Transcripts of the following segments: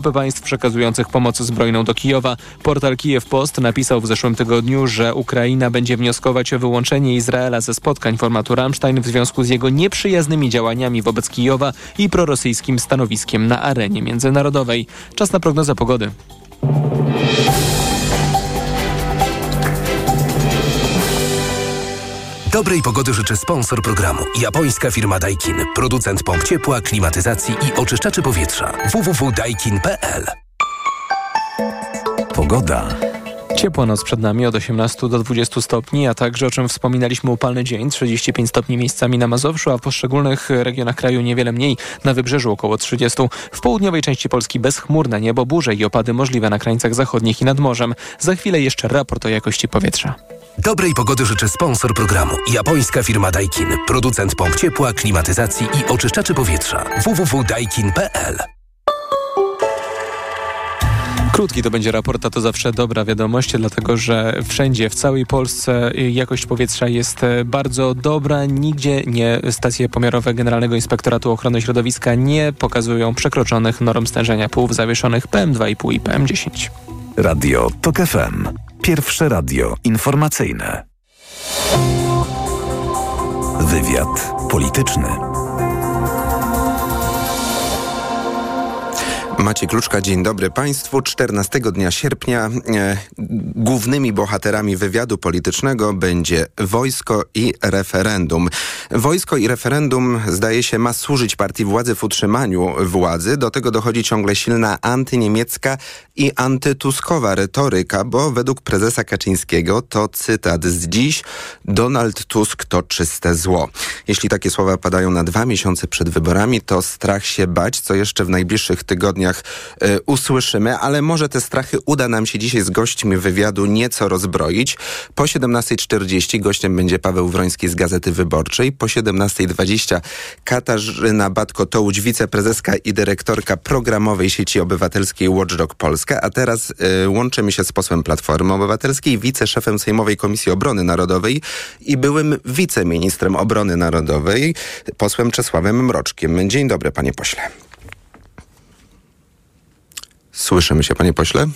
państw przekazujących pomoc zbrojną do Kijowa. Portal Kijew Post napisał w zeszłym tygodniu, że Ukraina będzie wnioskować o wyłączenie Izraela ze spotkań formatu Rammstein w związku z jego nieprzyjaznymi działaniami wobec Kijowa i prorosyjskim stanowiskiem na arenie międzynarodowej. Czas na prognozę pogody. Dobrej pogody życzy sponsor programu. Japońska firma Daikin. Producent pomp ciepła, klimatyzacji i oczyszczaczy powietrza. www.daikin.pl Pogoda. Ciepła noc przed nami od 18 do 20 stopni, a także, o czym wspominaliśmy, upalny dzień, 35 stopni miejscami na Mazowszu, a w poszczególnych regionach kraju niewiele mniej, na wybrzeżu około 30. W południowej części Polski bezchmurne niebo, burze i opady możliwe na krańcach zachodnich i nad morzem. Za chwilę jeszcze raport o jakości powietrza. Dobrej pogody życzy sponsor programu. Japońska firma Daikin. Producent pomp ciepła, klimatyzacji i oczyszczaczy powietrza. www.daikin.pl Krótki to będzie raport, a to zawsze dobra wiadomość, dlatego że wszędzie, w całej Polsce jakość powietrza jest bardzo dobra. Nigdzie nie stacje pomiarowe Generalnego Inspektoratu Ochrony Środowiska nie pokazują przekroczonych norm stężenia płów zawieszonych PM2,5 i PM10. Radio TOK FM. Pierwsze radio informacyjne. Wywiad polityczny. Macie Kluczka, dzień dobry Państwu. 14 dnia sierpnia e, głównymi bohaterami wywiadu politycznego będzie wojsko i referendum. Wojsko i referendum zdaje się ma służyć partii władzy w utrzymaniu władzy. Do tego dochodzi ciągle silna antyniemiecka i antytuskowa retoryka, bo według prezesa Kaczyńskiego to cytat z dziś Donald Tusk to czyste zło. Jeśli takie słowa padają na dwa miesiące przed wyborami, to strach się bać, co jeszcze w najbliższych tygodniach y, usłyszymy, ale może te strachy uda nam się dzisiaj z gośćmi wywiadu nieco rozbroić. Po 17.40 gościem będzie Paweł Wroński z Gazety Wyborczej. Po 17.20 Katarzyna Batko-Tołudź, wiceprezeska i dyrektorka programowej sieci obywatelskiej Watchdog Polska. A teraz y, łączymy się z posłem Platformy Obywatelskiej, wiceszefem Sejmowej Komisji Obrony Narodowej i byłym wiceministrem obrony narodowej, posłem Czesławem Mroczkiem. Dzień dobry, panie pośle. Słyszymy się, panie pośle?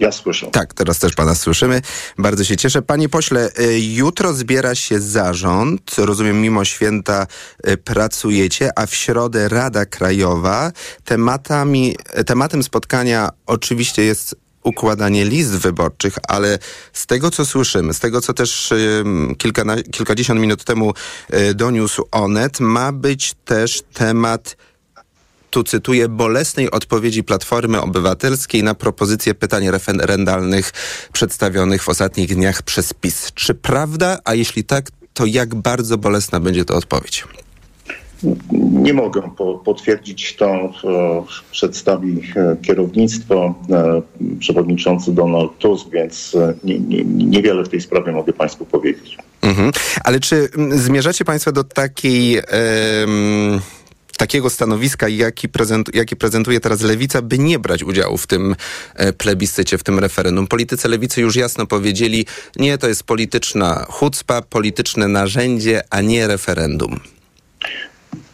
Ja słyszę. Tak, teraz też pana słyszymy. Bardzo się cieszę. Panie pośle, y, jutro zbiera się zarząd. Rozumiem, mimo święta y, pracujecie, a w środę Rada Krajowa. Tematami, tematem spotkania oczywiście jest układanie list wyborczych, ale z tego, co słyszymy, z tego, co też kilkana, kilkadziesiąt minut temu doniósł Onet, ma być też temat tu cytuję, bolesnej odpowiedzi Platformy Obywatelskiej na propozycje pytań referendalnych przedstawionych w ostatnich dniach przez PiS. Czy prawda, a jeśli tak, to jak bardzo bolesna będzie to odpowiedź? Nie mogę po, potwierdzić to. E, przedstawi e, kierownictwo, e, przewodniczący Donald Tusk, więc nie, nie, niewiele w tej sprawie mogę Państwu powiedzieć. Mhm. Ale czy mm, zmierzacie Państwo do takiej... takiego stanowiska, jaki, prezent, jaki prezentuje teraz Lewica, by nie brać udziału w tym e, plebiscycie, w tym referendum. Politycy Lewicy już jasno powiedzieli, nie, to jest polityczna chucpa, polityczne narzędzie, a nie referendum.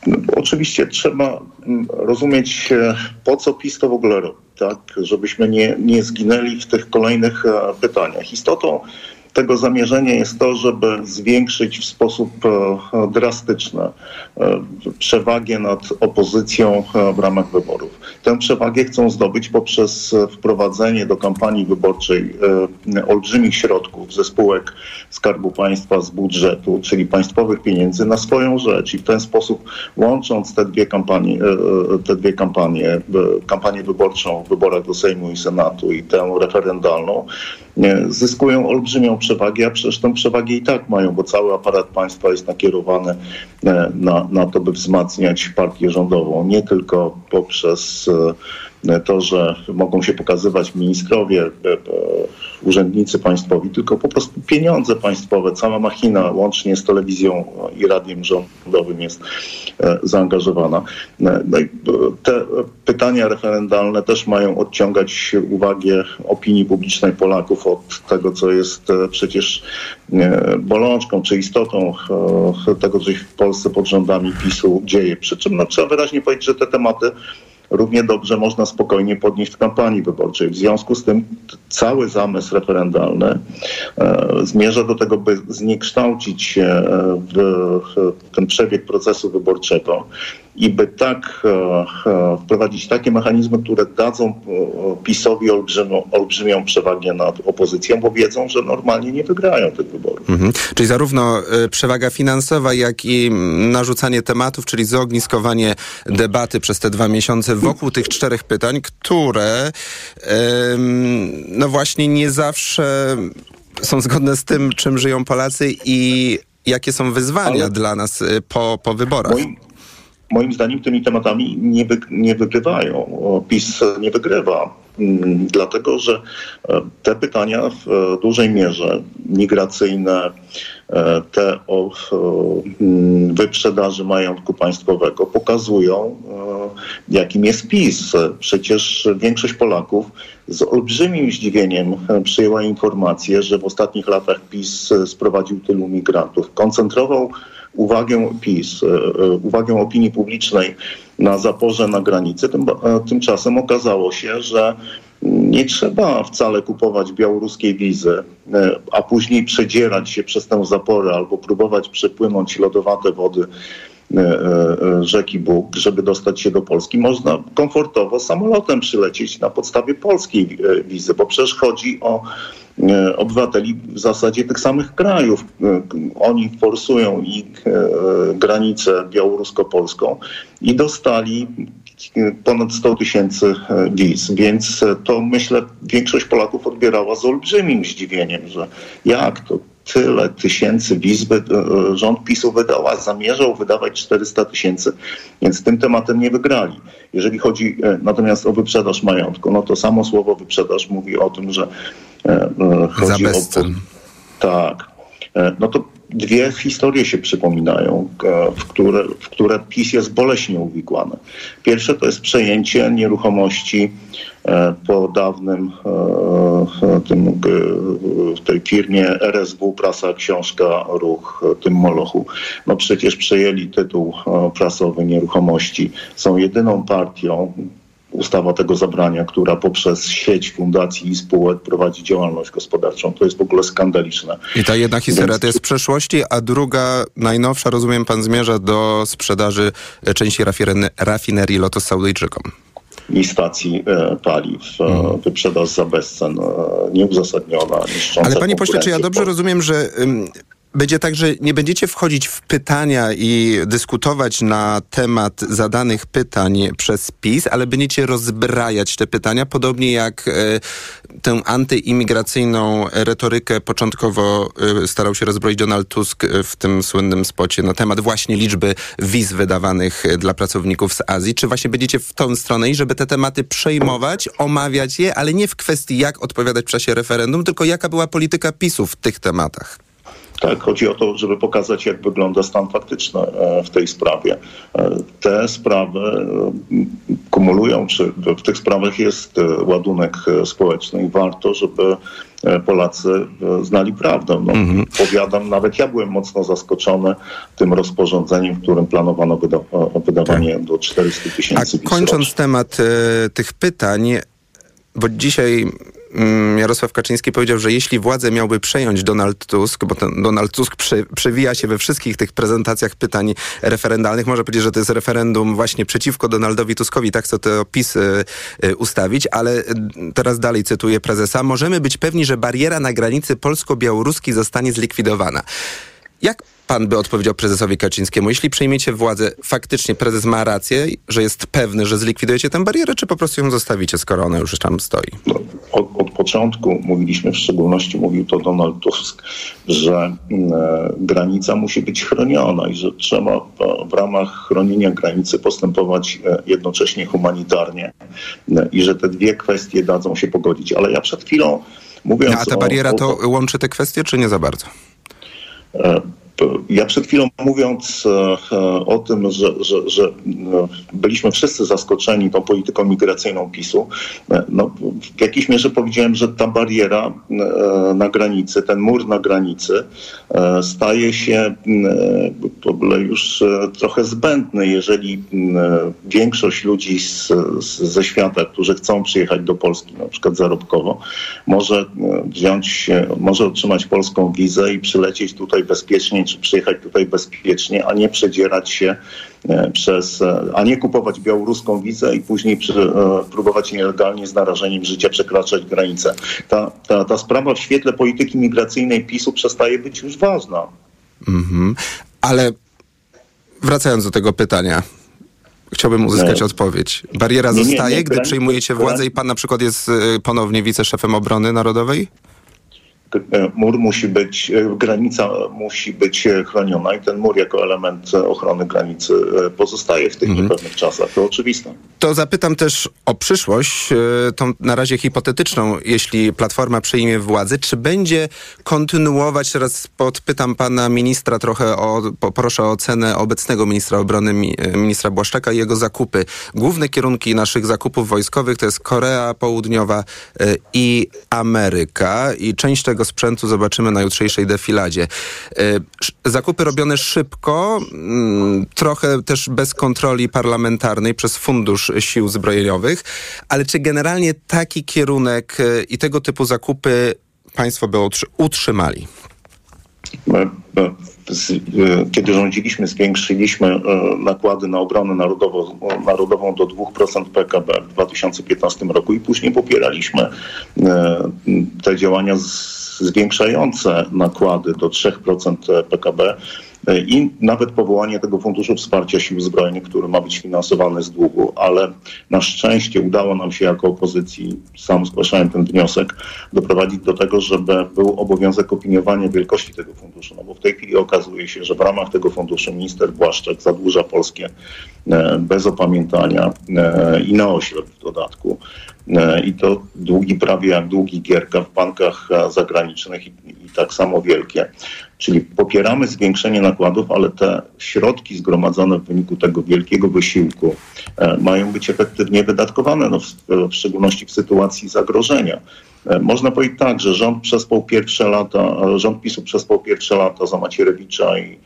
No, oczywiście trzeba mm, rozumieć, e, po co PiS to w ogóle robi, tak? Żebyśmy nie, nie zginęli w tych kolejnych e, pytaniach. Istotą tego zamierzenia jest to, żeby zwiększyć w sposób e, drastyczny e, przewagę nad opozycją e, w ramach wyborów. Tę przewagę chcą zdobyć poprzez wprowadzenie do kampanii wyborczej olbrzymich środków ze spółek Skarbu Państwa z budżetu, czyli państwowych pieniędzy na swoją rzecz i w ten sposób łącząc te dwie kampanie, te dwie kampanie, kampanię wyborczą w wyborach do Sejmu i Senatu i tę referendalną, zyskują olbrzymią przewagę, a przecież tę przewagę i tak mają, bo cały aparat państwa jest nakierowany e, na, na to, by wzmacniać partię rządową, nie tylko poprzez e, to, że mogą się pokazywać ministrowie, e, urzędnicy państwowi, tylko po prostu pieniądze państwowe, cała machina łącznie z telewizją i radiem rządowym jest zaangażowana. No te pytania referendalne też mają odciągać uwagę opinii publicznej Polaków od tego, co jest przecież bolączką czy istotą tego, co się w Polsce pod rządami PiSu dzieje. Przy czym no, trzeba wyraźnie powiedzieć, że te tematy równie dobrze można spokojnie podnieść w kampanii wyborczej. W związku z tym cały zamysł referendalny e, zmierza do tego, by zniekształcić e, ten przebieg procesu wyborczego i by tak e, wprowadzić takie mechanizmy, które dadzą PiSowi olbrzymią, olbrzymią przewagę nad opozycją, bo wiedzą, że normalnie nie wygrają tych wyborów. Mhm. Czyli zarówno przewaga finansowa, jak i narzucanie tematów, czyli zogniskowanie debaty przez te dwa miesiące wokół tych czterech pytań, które no właśnie nie zawsze są zgodne z tym, czym żyją Polacy i jakie są wyzwania Ale dla nas y, po, po wyborach. Moim, moim zdaniem tymi tematami nie, wy, nie wygrywają. PiS nie wygrywa, mm, dlatego że e, te pytania w e, dużej mierze migracyjne, e, te o mm, wyprzedaży majątku państwowego pokazują, jakim jest PiS. Przecież większość Polaków z olbrzymim zdziwieniem przyjęła informację, że w ostatnich latach PiS sprowadził tylu migrantów. Koncentrował uwagę PiS, e, e, uwagę opinii publicznej na zaporze na granicy. Tym, e, tymczasem okazało się, że nie trzeba wcale kupować białoruskiej wizy, a później przedzierać się przez tę zaporę albo próbować przepłynąć lodowate wody rzeki Bóg, żeby dostać się do Polski. Można komfortowo samolotem przylecieć na podstawie polskiej wizy, bo przecież chodzi o E, obywateli w zasadzie tych samych krajów. E, oni forsują ich e, granicę białorusko-polską i dostali ponad 100 tysięcy wiz, więc to myślę większość Polaków odbierała z olbrzymim zdziwieniem, że jak to tyle tysięcy wiz rząd PiSu wydał, a zamierzał wydawać 400 tysięcy, więc tym tematem nie wygrali. Jeżeli chodzi natomiast o wyprzedaż majątku, no to samo słowo wyprzedaż mówi o tym, że E, e, chodzi. O, tak. E, no to dwie historie się przypominają, w które, w które PiS jest boleśnie uwikłany. Pierwsze to jest przejęcie nieruchomości po dawnym tym, w tej firmie RSW, prasa, książka, ruch, tym molochu. No przecież przejęli tytuł prasowy nieruchomości. Są jedyną partią, ustawa tego zabrania, która poprzez sieć fundacji i spółek prowadzi działalność gospodarczą. To jest w ogóle skandaliczne. I ta jedna historia Więc... to jest w przeszłości, a druga, najnowsza, rozumiem, pan zmierza do sprzedaży części rafinerii Lotos Saudyjczykom i stacji e, paliw. E, mhm. Wyprzedaż za bezcen, e, nieuzasadniona, niszcząca Ale panie pośle, czy ja dobrze rozumiem, że będzie tak, że nie będziecie wchodzić w pytania i dyskutować na temat zadanych pytań przez PiS, ale będziecie rozbrajać te pytania, podobnie jak e, tę antyimigracyjną retorykę początkowo e, starał się rozbroić Donald Tusk w tym słynnym spocie na temat właśnie liczby wiz wydawanych dla pracowników z Azji. Czy właśnie będziecie w tą stronę i żeby te tematy przejmować, omawiać je, ale nie w kwestii jak odpowiadać w czasie referendum, tylko jaka była polityka PiSu w tych tematach? Tak, chodzi o to, żeby pokazać, jak wygląda stan faktyczny e, w tej sprawie. E, te sprawy e, kumulują, czy w tych sprawach jest ładunek społeczny i warto, żeby Polacy znali prawdę. No, mhm. Powiadam, nawet ja byłem mocno zaskoczony tym rozporządzeniem, w którym planowano wyda wydawanie tak. do 400 tysięcy. A kończąc temat tych pytań, bo dzisiaj Jarosław Kaczyński powiedział, że jeśli władzę miałby przejąć Donald Tusk, bo Donald Tusk przewija się we wszystkich tych prezentacjach pytań referendalnych, może powiedzieć, że to jest referendum właśnie przeciwko Donaldowi Tuskowi, tak chcę to PiS y, y, ustawić, ale y, teraz dalej cytuję prezesa, możemy być pewni, że bariera na granicy polsko-białoruskiej zostanie zlikwidowana. Jak pan by odpowiedział prezesowi Kaczyńskiemu? Jeśli przejmiecie władzę, faktycznie prezes ma rację, że jest pewny, że zlikwidujecie tę barierę, czy po prostu ją zostawicie, skoro ona już tam stoi? No, od, od, początku mówiliśmy, w szczególności mówił to Donald Tusk, że mm, e, granica musi być chroniona i że trzeba w ramach chronienia granicy postępować e, jednocześnie humanitarnie e, i że te dwie kwestie dadzą się pogodzić. Ale ja przed chwilą mówiąc... No, a ta bariera o, o, to łączy te kwestie, czy nie za bardzo? E, ja przed chwilą mówiąc e, o tym, że, że, że no, byliśmy wszyscy zaskoczeni tą polityką migracyjną PiSu, e, no, w jakiejś mierze powiedziałem, że ta bariera e, na granicy, ten mur na granicy staje się już trochę zbędny, jeżeli większość ludzi z, z, ze świata, którzy chcą przyjechać do Polski, na przykład zarobkowo, może wziąć, może otrzymać polską wizę i przylecieć tutaj bezpiecznie przyjechać tutaj bezpiecznie, a nie przedzierać się e, przez, e, a nie kupować białoruską wizę i później przy, e, próbować nielegalnie z narażeniem życia przekraczać granicę. Ta, ta, ta sprawa w świetle polityki migracyjnej PiSu przestaje być już ważna. Mhm. Ale wracając do tego pytania, Chciałbym uzyskać nie. odpowiedź. Bariera nie, zostaje, nie, gdy przejmujecie władzę i pan na przykład jest ponownie wiceszefem obrony narodowej? E, mur musi być, e, granica musi być chroniona i ten mur jako element ochrony granicy e, pozostaje w tych mhm. niepewnych czasach. To oczywiste. To zapytam też o przyszłość, tą na razie hipotetyczną, jeśli Platforma przyjmie władzę. Czy będzie kontynuować, teraz podpytam pana ministra trochę o, poproszę o ocenę obecnego ministra obrony, ministra Błaszczaka i jego zakupy. Główne kierunki naszych zakupów wojskowych to jest Korea Południowa i Ameryka i część tego tego sprzętu zobaczymy na jutrzejszej defiladzie. E, zakupy robione szybko, mm, trochę też bez kontroli parlamentarnej przez Fundusz Sił Zbrojeniowych, ale czy generalnie taki kierunek e, i tego typu zakupy państwo by utrzymali? E, kiedy rządziliśmy, zwiększyliśmy nakłady na obronę narodową, narodową do 2% PKB w 2015 roku i później popieraliśmy te działania z zwiększające nakłady do 3% PKB i nawet powołanie tego Funduszu Wsparcia Sił Zbrojnych, który ma być finansowany z długu, ale na szczęście udało nam się jako opozycji, sam zgłaszałem ten wniosek, doprowadzić do tego, żeby był obowiązek opiniowania wielkości tego funduszu, no bo w tej chwili okazuje się, że w ramach tego funduszu minister Błaszczak zadłuża Polskie e, bez opamiętania e, i na oślep w dodatku. E, I to długi prawie jak długi Gierka w bankach zagranicznych tak samo wielkie. Czyli popieramy zwiększenie nakładów, ale te środki zgromadzone w wyniku tego wielkiego wysiłku e, mają być efektywnie wydatkowane, no w, w szczególności w sytuacji zagrożenia. E, można powiedzieć tak, że rząd przespał pierwsze lata, rząd PiSu przespał pierwsze lata za Macierewicza i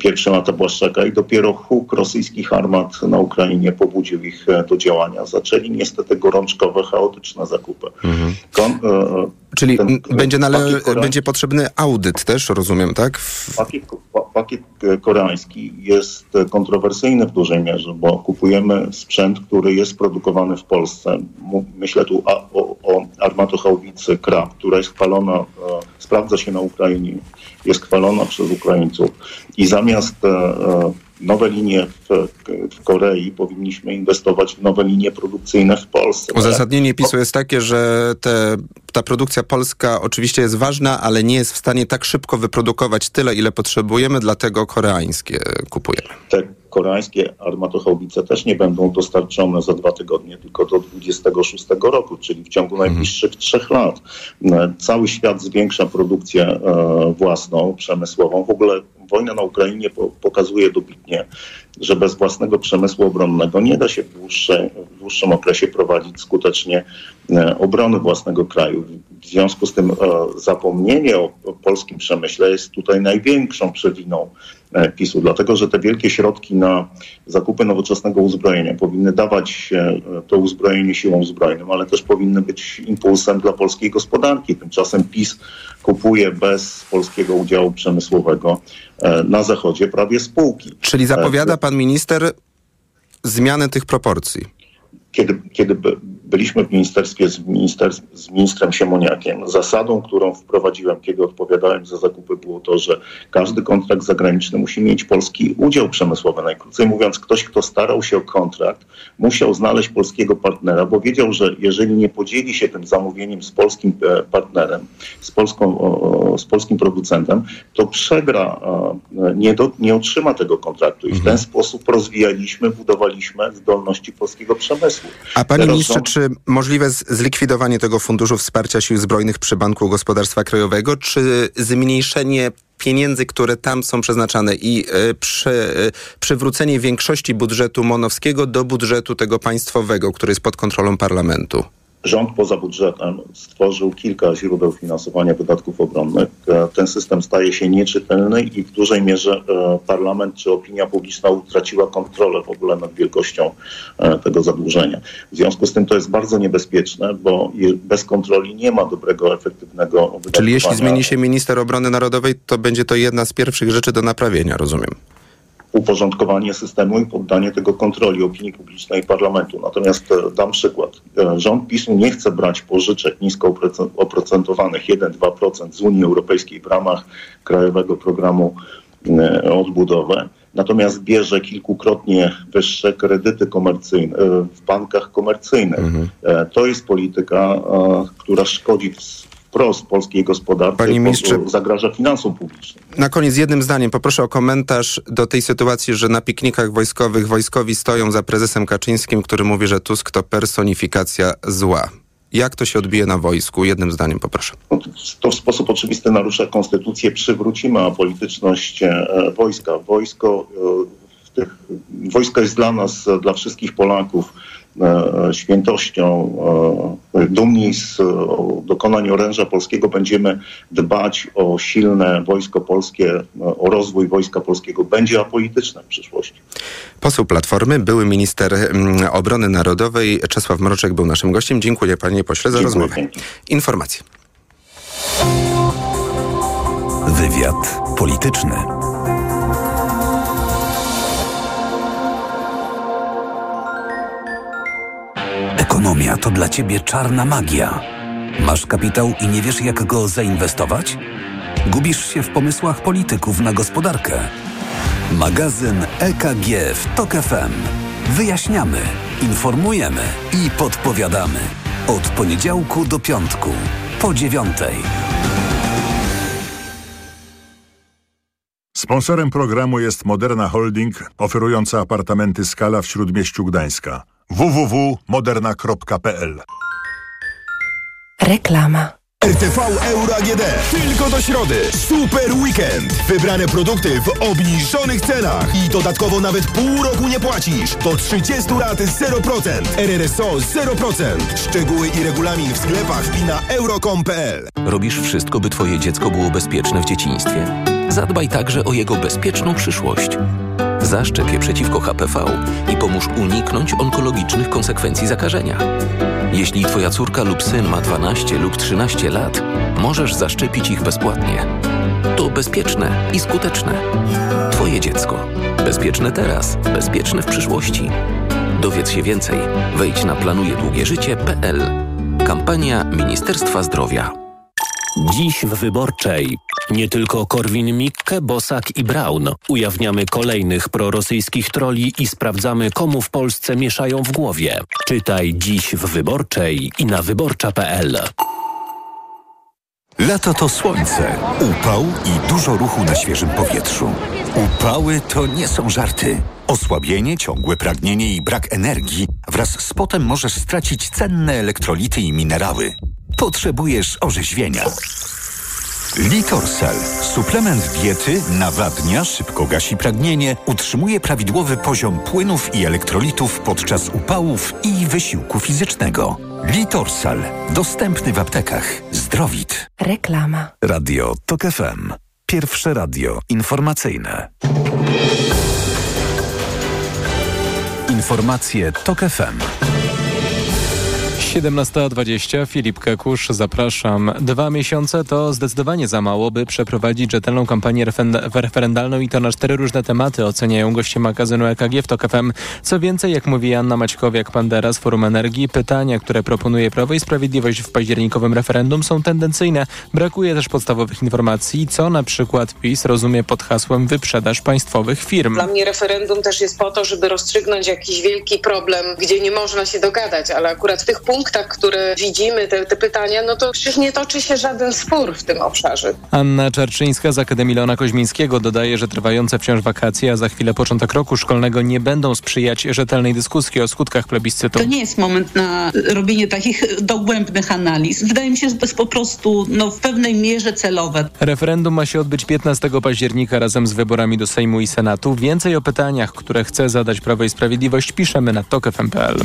pierwsze lata Błaszczaka i dopiero huk rosyjskich armat na Ukrainie pobudził ich e, do działania. Zaczęli niestety gorączkowe, chaotyczne zakupy. Mhm. Kon, e, Czyli ten, będzie, nale, będzie potrzebny audyt też, rozumiem, tak? Pakiet, pakiet koreański jest kontrowersyjny w dużej mierze, bo kupujemy sprzęt, który jest produkowany w Polsce. Myślę tu o, o, armatochałwicy KRA, która jest chwalona, e, sprawdza się na Ukrainie, jest chwalona przez Ukraińców i zamiast e, e, nowe linie w, w, Korei, powinniśmy inwestować w nowe linie produkcyjne w Polsce. Uzasadnienie PiSu jest takie, że te, ta produkcja polska oczywiście jest ważna, ale nie jest w stanie tak szybko wyprodukować tyle, ile potrzebujemy, dlatego koreańskie kupujemy. Tak koreańskie armatochałbice też nie będą dostarczone za dwa tygodnie, tylko do 26 roku, czyli w ciągu mhm. najbliższych trzech lat. E, cały świat zwiększa produkcję e, własną, przemysłową. W ogóle wojna na Ukrainie pokazuje dobitnie, że bez własnego przemysłu obronnego nie da się w, dłuższe, w dłuższym okresie prowadzić skutecznie e, obrony własnego kraju. W związku z tym zapomnienie o polskim przemyśle jest tutaj największą przewiną E, PiSu, dlatego że te wielkie środki na zakupy nowoczesnego uzbrojenia powinny dawać e, to uzbrojenie siłom zbrojnym, ale też powinny być impulsem dla polskiej gospodarki. Tymczasem PiS kupuje bez polskiego udziału przemysłowego e, na Zachodzie prawie spółki. Czyli zapowiada pan minister zmianę tych proporcji? kiedy, kiedy byliśmy w ministerstwie z, minister, z ministrem Siemoniakiem, zasadą, którą wprowadziłem, kiedy odpowiadałem za zakupy, było to, że każdy kontrakt zagraniczny musi mieć polski udział przemysłowy. Najkrócej mówiąc, ktoś, kto starał się o kontrakt, musiał znaleźć polskiego partnera, bo wiedział, że jeżeli nie podzieli się tym zamówieniem z polskim e, partnerem, z, polską, z polskim producentem, to przegra, nie, do, nie otrzyma tego kontraktu. I w ten mhm. sposób rozwijaliśmy, budowaliśmy zdolności polskiego przemysłu. A panie ministrze, czy możliwe zlikwidowanie tego Funduszu Wsparcia Sił Zbrojnych przy Banku Gospodarstwa Krajowego, czy zmniejszenie pieniędzy, które tam są przeznaczane i y, przy, y, przywrócenie większości budżetu monowskiego do budżetu tego państwowego, który jest pod kontrolą parlamentu? Rząd poza budżetem stworzył kilka źródeł finansowania wydatków obronnych. E, ten system staje się nieczytelny i w dużej mierze e, parlament czy opinia publiczna utraciła kontrolę w ogóle nad wielkością e, tego zadłużenia. W związku z tym to jest bardzo niebezpieczne, bo bez kontroli nie ma dobrego, efektywnego wydatkowania. Czyli jeśli zmieni się minister obrony narodowej, to będzie to jedna z pierwszych rzeczy do naprawienia, rozumiem uporządkowanie systemu i poddanie tego kontroli opinii publicznej i parlamentu. Natomiast e, dam przykład. E, rząd PiSu nie chce brać pożyczek nisko oprocentowanych 1-2% z Unii Europejskiej w ramach Krajowego Programu e, Odbudowy. Natomiast bierze kilkukrotnie wyższe kredyty komercyjne w bankach komercyjnych. Mhm. To jest polityka, która szkodzi wprost polskiej gospodarce Panie ministrze, zagraża finansom publicznym. Na koniec jednym zdaniem poproszę o komentarz do tej sytuacji, że na piknikach wojskowych wojskowi stoją za prezesem Kaczyńskim, który mówi, że Tusk to personifikacja zła. Jak to się odbije na wojsku? Jednym zdaniem poproszę. No to w sposób oczywisty narusza konstytucję. Przywrócimy apolityczność e, wojska. Wojsko, e, tych, wojsko jest dla nas, dla wszystkich Polaków świętością, e, dumni z dokonań oręża polskiego będziemy dbać o silne wojsko polskie, o rozwój wojska polskiego. Będzie apolityczne w przyszłości. Poseł Platformy, były minister mm, obrony narodowej Czesław Mroczek był naszym gościem. Dziękuję panie pośle za Dziękuję, rozmowę. Informacje. Wywiad polityczny. Ekonomia to dla ciebie czarna magia. Masz kapitał i nie wiesz, jak go zainwestować? Gubisz się w pomysłach polityków na gospodarkę. Magazyn EKG w TOK FM. Wyjaśniamy, informujemy i podpowiadamy. Od poniedziałku do piątku, po dziewiątej. Sponsorem programu jest Moderna Holding, oferująca apartamenty Skala w Śródmieściu Gdańska www.moderna.pl Reklama. RTV Euro AGD. Tylko do środy. Super weekend. Wybrane produkty w obniżonych cenach. I dodatkowo nawet pół roku nie płacisz. Do 30 lat 0%. RRSO 0%. Szczegóły i regulamin w sklepach i na euro.com.pl Robisz wszystko, by twoje dziecko było bezpieczne w dzieciństwie? Zadbaj także o jego bezpieczną przyszłość. Zaszczep je przeciwko HPV i pomóż uniknąć onkologicznych konsekwencji zakażenia. Jeśli Twoja córka lub syn ma 12 lub 13 lat, możesz zaszczepić ich bezpłatnie. To bezpieczne i skuteczne. Twoje dziecko. Bezpieczne teraz, bezpieczne w przyszłości. Dowiedz się więcej. Wejdź na planujedługieżycie.pl. Kampania Ministerstwa Zdrowia. Dziś w Wyborczej. Nie tylko Korwin-Mikke, Bosak i Braun. Ujawniamy kolejnych prorosyjskich troli i sprawdzamy, komu w Polsce mieszają w głowie. Czytaj dziś w Wyborczej i na wyborcza.pl. Lato to słońce, upał i dużo ruchu na świeżym powietrzu. Upały to nie są żarty. Osłabienie, ciągłe pragnienie i brak energii wraz z potem możesz stracić cenne elektrolity i minerały. Potrzebujesz orzeźwienia. Litorsal. Suplement diety nawadnia, szybko gasi pragnienie, utrzymuje prawidłowy poziom płynów i elektrolitów podczas upałów i wysiłku fizycznego. Litorsal. Dostępny w aptekach. Zdrowit. Reklama. Radio TOK FM. Pierwsze radio informacyjne. Informacje TOK FM. 17.20, Filip Kekusz, zapraszam. Dwa miesiące to zdecydowanie za mało, by przeprowadzić rzetelną kampanię referendalną i to na cztery różne tematy oceniają goście magazynu EKG w TOK FM. Co więcej, jak mówi Anna Maćkowiak-Pandera z Forum Energii, pytania, które proponuje Prawo i Sprawiedliwość w październikowym referendum są tendencyjne. Brakuje też podstawowych informacji, co na przykład PiS rozumie pod hasłem wyprzedaż państwowych firm. Dla mnie referendum też jest po to, żeby rozstrzygnąć jakiś wielki problem, gdzie nie można się dogadać, ale akurat w tych punktach punktach, które widzimy, te, te pytania, no to przecież nie toczy się żaden spór w tym obszarze. Anna Czarczyńska z Akademii Leona Koźmińskiego dodaje, że trwające wciąż wakacje, a za chwilę początek roku szkolnego nie będą sprzyjać rzetelnej dyskusji o skutkach plebiscytu. To nie jest moment na robienie takich dogłębnych analiz. Wydaje mi się, że to jest po prostu no, w pewnej mierze celowe. Referendum ma się odbyć 15 października razem z wyborami do Sejmu i Senatu. Więcej o pytaniach, które chce zadać Prawo i Sprawiedliwość piszemy na tok.fm.pl.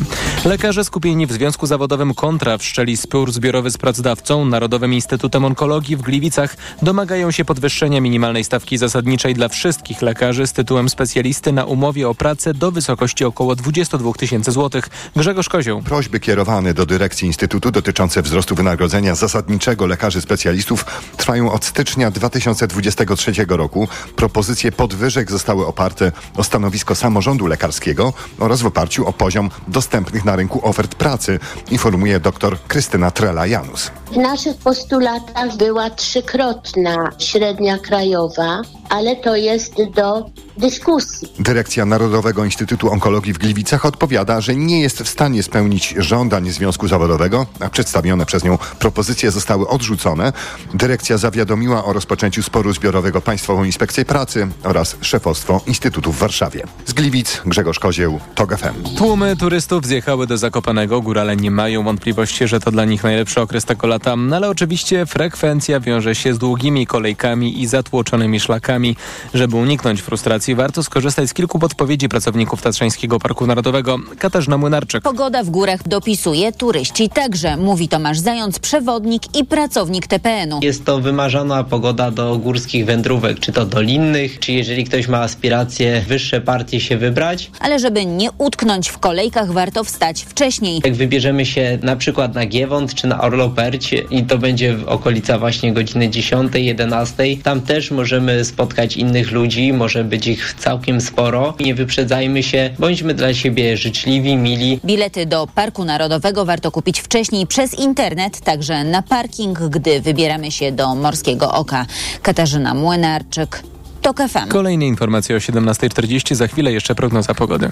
Lekarze skupieni w Związku Zawodowym Kontra wszczeli spór zbiorowy z pracodawcą Narodowym Instytutem Onkologii w Gliwicach. Domagają się podwyższenia minimalnej stawki zasadniczej dla wszystkich lekarzy z tytułem specjalisty na umowie o pracę do wysokości około 22 tysięcy złotych. Grzegorz Kozioł. Prośby kierowane do dyrekcji Instytutu dotyczące wzrostu wynagrodzenia zasadniczego lekarzy specjalistów trwają od stycznia 2023 roku. Propozycje podwyżek zostały oparte o stanowisko samorządu lekarskiego oraz w oparciu o poziom dostępnych na rynku ofert pracy, informuje dr Krystyna Trela-Janus. W naszych postulatach była trzykrotna średnia krajowa, ale to jest do dyskusji. Dyrekcja Narodowego Instytutu Onkologii w Gliwicach odpowiada, że nie jest w stanie spełnić żądań Związku Zawodowego, a przedstawione przez nią propozycje zostały odrzucone. Dyrekcja zawiadomiła o rozpoczęciu sporu zbiorowego Państwową Inspekcję Pracy oraz szefostwo Instytutu w Warszawie. Z Gliwic Grzegorz Kozieł, TOG FM. Tłumy turystów zjechały do Zakopanego. Górale nie mają wątpliwości, że to dla nich najlepszy okres tego lata, no ale oczywiście frekwencja wiąże się z długimi kolejkami i zatłoczonymi szlakami. Żeby uniknąć frustracji, warto skorzystać z kilku podpowiedzi pracowników Tatrzańskiego Parku Narodowego. Katarzyna Młynarczyk. Pogoda w górach dopisuje, turyści także, mówi Tomasz Zając, przewodnik i pracownik TPN-u. Jest to wymarzona pogoda do górskich wędrówek, czy to dolinnych, czy jeżeli ktoś ma aspiracje wyższe partie się wybrać. Ale żeby nie utknąć w kolejkach, warto wstać wcześniej. Jak wybierzemy się na przykład na Giewont czy na Orloperć i to będzie w okolica właśnie godziny 10, 11, tam też możemy spotkać innych ludzi, może być ich całkiem sporo. Nie wyprzedzajmy się, bądźmy dla siebie życzliwi, mili. Bilety do Parku Narodowego warto kupić wcześniej przez internet, także na parking, gdy wybieramy się do Morskiego Oka. Katarzyna Młynarczyk, TOK FM. Kolejne informacje o 17.40, za chwilę jeszcze prognoza pogody.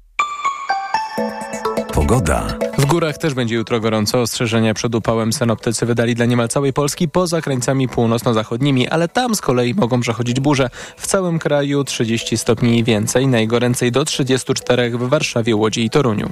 Pogoda. W górach też będzie jutro gorąco. Ostrzeżenia przed upałem synoptycy wydali dla niemal całej Polski poza krańcami północno-zachodnimi, ale tam z kolei mogą przechodzić burze. W całym kraju 30 stopni i więcej, najgoręcej do 34 w Warszawie, Łodzi i Toruniu.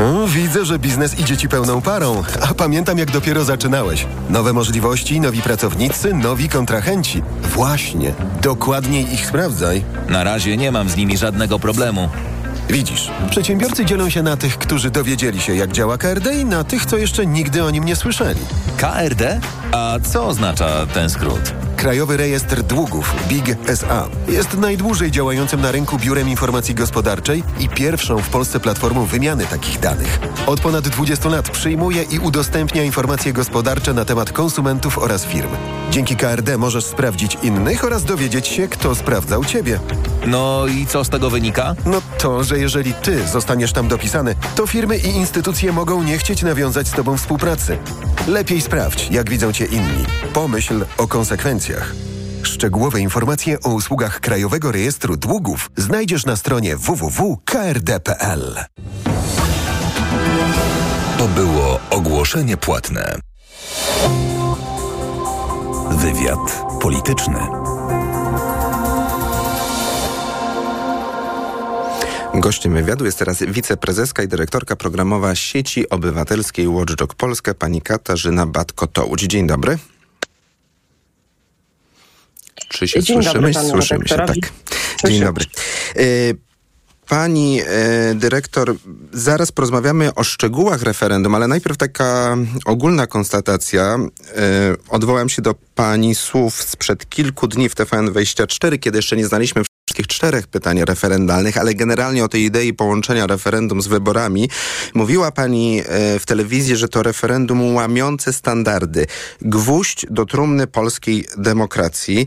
O, widzę, że biznes idzie ci pełną parą, a pamiętam jak dopiero zaczynałeś. Nowe możliwości, nowi pracownicy, nowi kontrahenci. Właśnie, dokładniej ich sprawdzaj. Na razie nie mam z nimi żadnego problemu. Widzisz, przedsiębiorcy dzielą się na tych, którzy dowiedzieli się jak działa KRD i na tych, co jeszcze nigdy o nim nie słyszeli. KRD? A co oznacza ten skrót? Krajowy Rejestr Długów, BIG SA, jest najdłużej działającym na rynku biurem informacji gospodarczej i pierwszą w Polsce platformą wymiany takich danych. Od ponad 20 lat przyjmuje i udostępnia informacje gospodarcze na temat konsumentów oraz firm. Dzięki KRD możesz sprawdzić innych oraz dowiedzieć się, kto sprawdzał ciebie. No i co z tego wynika? No to, że jeżeli ty zostaniesz tam dopisany, to firmy i instytucje mogą nie chcieć nawiązać z tobą współpracy. Lepiej sprawdź, jak widzą cię inni. Pomyśl o konsekwencjach. Szczegółowe informacje o usługach Krajowego Rejestru Długów znajdziesz na stronie www.krd.pl. To było ogłoszenie płatne. Wywiad polityczny. Gościem wywiadu jest teraz wiceprezeska i dyrektorka programowa sieci obywatelskiej Watchdog Polska, pani Katarzyna Batko-Tołudź. Dzień dobry. Czy się Dzień słyszymy? Dobry, słyszymy się, tak. Dzień dobry. Y pani e, dyrektor, zaraz porozmawiamy o szczegółach referendum, ale najpierw taka ogólna konstatacja. E, odwołam się do pani słów sprzed kilku dni w TVN24, kiedy jeszcze nie znaliśmy wszystkich czterech pytań referendalnych, ale generalnie o tej idei połączenia referendum z wyborami. Mówiła pani e, w telewizji, że to referendum łamiące standardy. Gwóźdź do trumny polskiej demokracji.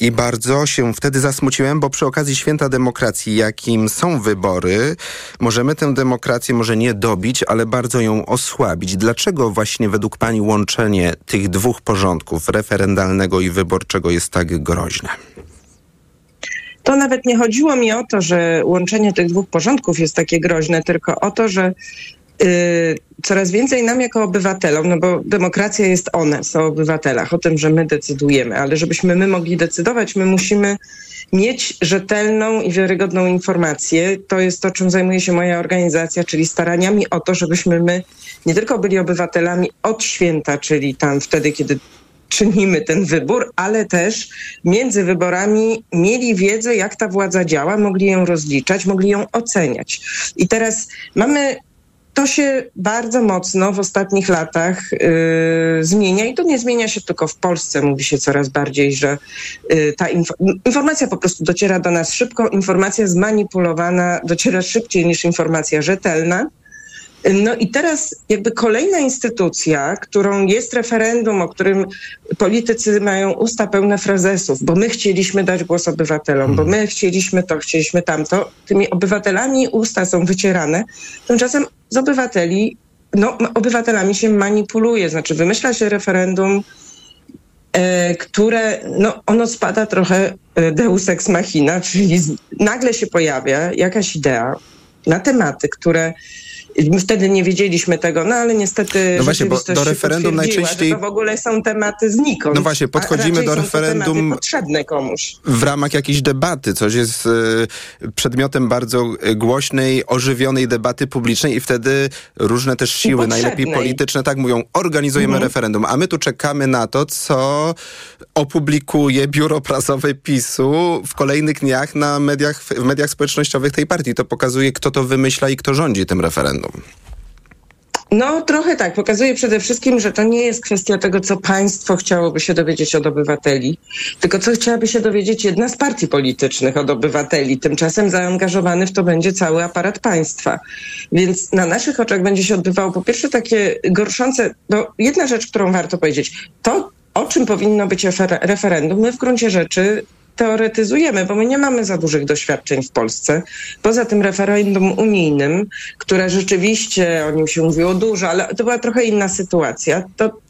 I bardzo się wtedy zasmuciłem, bo przy okazji święta demokracji, jakim są wybory, możemy tę demokrację może nie dobić, ale bardzo ją osłabić. Dlaczego właśnie według pani łączenie tych dwóch porządków, referendalnego i wyborczego, jest tak groźne? To nawet nie chodziło mi o to, że łączenie tych dwóch porządków jest takie groźne, tylko o to, że y, coraz więcej nam jako obywatelom, no bo demokracja jest o nas, o obywatelach, o tym, że my decydujemy, ale żebyśmy my mogli decydować, my musimy mieć rzetelną i wiarygodną informację. To jest to, czym zajmuje się moja organizacja, czyli staraniami o to, żebyśmy my nie tylko byli obywatelami od święta, czyli tam wtedy, kiedy czynimy ten wybór, ale też między wyborami mieli wiedzę, jak ta władza działa, mogli ją rozliczać, mogli ją oceniać. I teraz mamy to się bardzo mocno w ostatnich latach y, zmienia i to nie zmienia się tylko w Polsce. Mówi się coraz bardziej, że y, ta inf informacja po prostu dociera do nas szybko, informacja zmanipulowana dociera szybciej niż informacja rzetelna. No i teraz jakby kolejna instytucja, którą jest referendum, o którym politycy mają usta pełne frazesów, bo my chcieliśmy dać głos obywatelom, bo my chcieliśmy to, chcieliśmy tamto. Tymi obywatelami usta są wycierane. Tymczasem z obywateli, no obywatelami się manipuluje, znaczy wymyśla się referendum, e, które, no ono spada trochę e, deus ex machina, czyli nagle się pojawia jakaś idea na tematy, które wtedy nie wiedzieliśmy tego, no ale niestety no właśnie, bo do referendum najczęściej to w ogóle są tematy znikąd. No właśnie, podchodzimy do referendum potrzebne komuś. W ramach jakiejś debaty, coś jest y, przedmiotem bardzo głośnej, ożywionej debaty publicznej i wtedy różne też siły, najlepiej polityczne, tak mówią, organizujemy mhm. referendum, a my tu czekamy na to, co opublikuje biuro prasowe PiSu w kolejnych dniach na mediach, w mediach społecznościowych tej partii. To pokazuje, kto to wymyśla i kto rządzi tym referendum. No trochę tak. Pokazuje przede wszystkim, że to nie jest kwestia tego, co państwo chciałoby się dowiedzieć od obywateli, tylko co chciałaby się dowiedzieć jedna z partii politycznych od obywateli. Tymczasem zaangażowany w to będzie cały aparat państwa. Więc na naszych oczach będzie się odbywało po pierwsze takie gorszące, bo jedna rzecz, którą warto powiedzieć, to o czym powinno być referendum, my w gruncie rzeczy teoretyzujemy, bo my nie mamy za dużych doświadczeń w Polsce. Poza tym referendum unijnym, które rzeczywiście o nim się mówiło dużo, ale to była trochę inna sytuacja. To,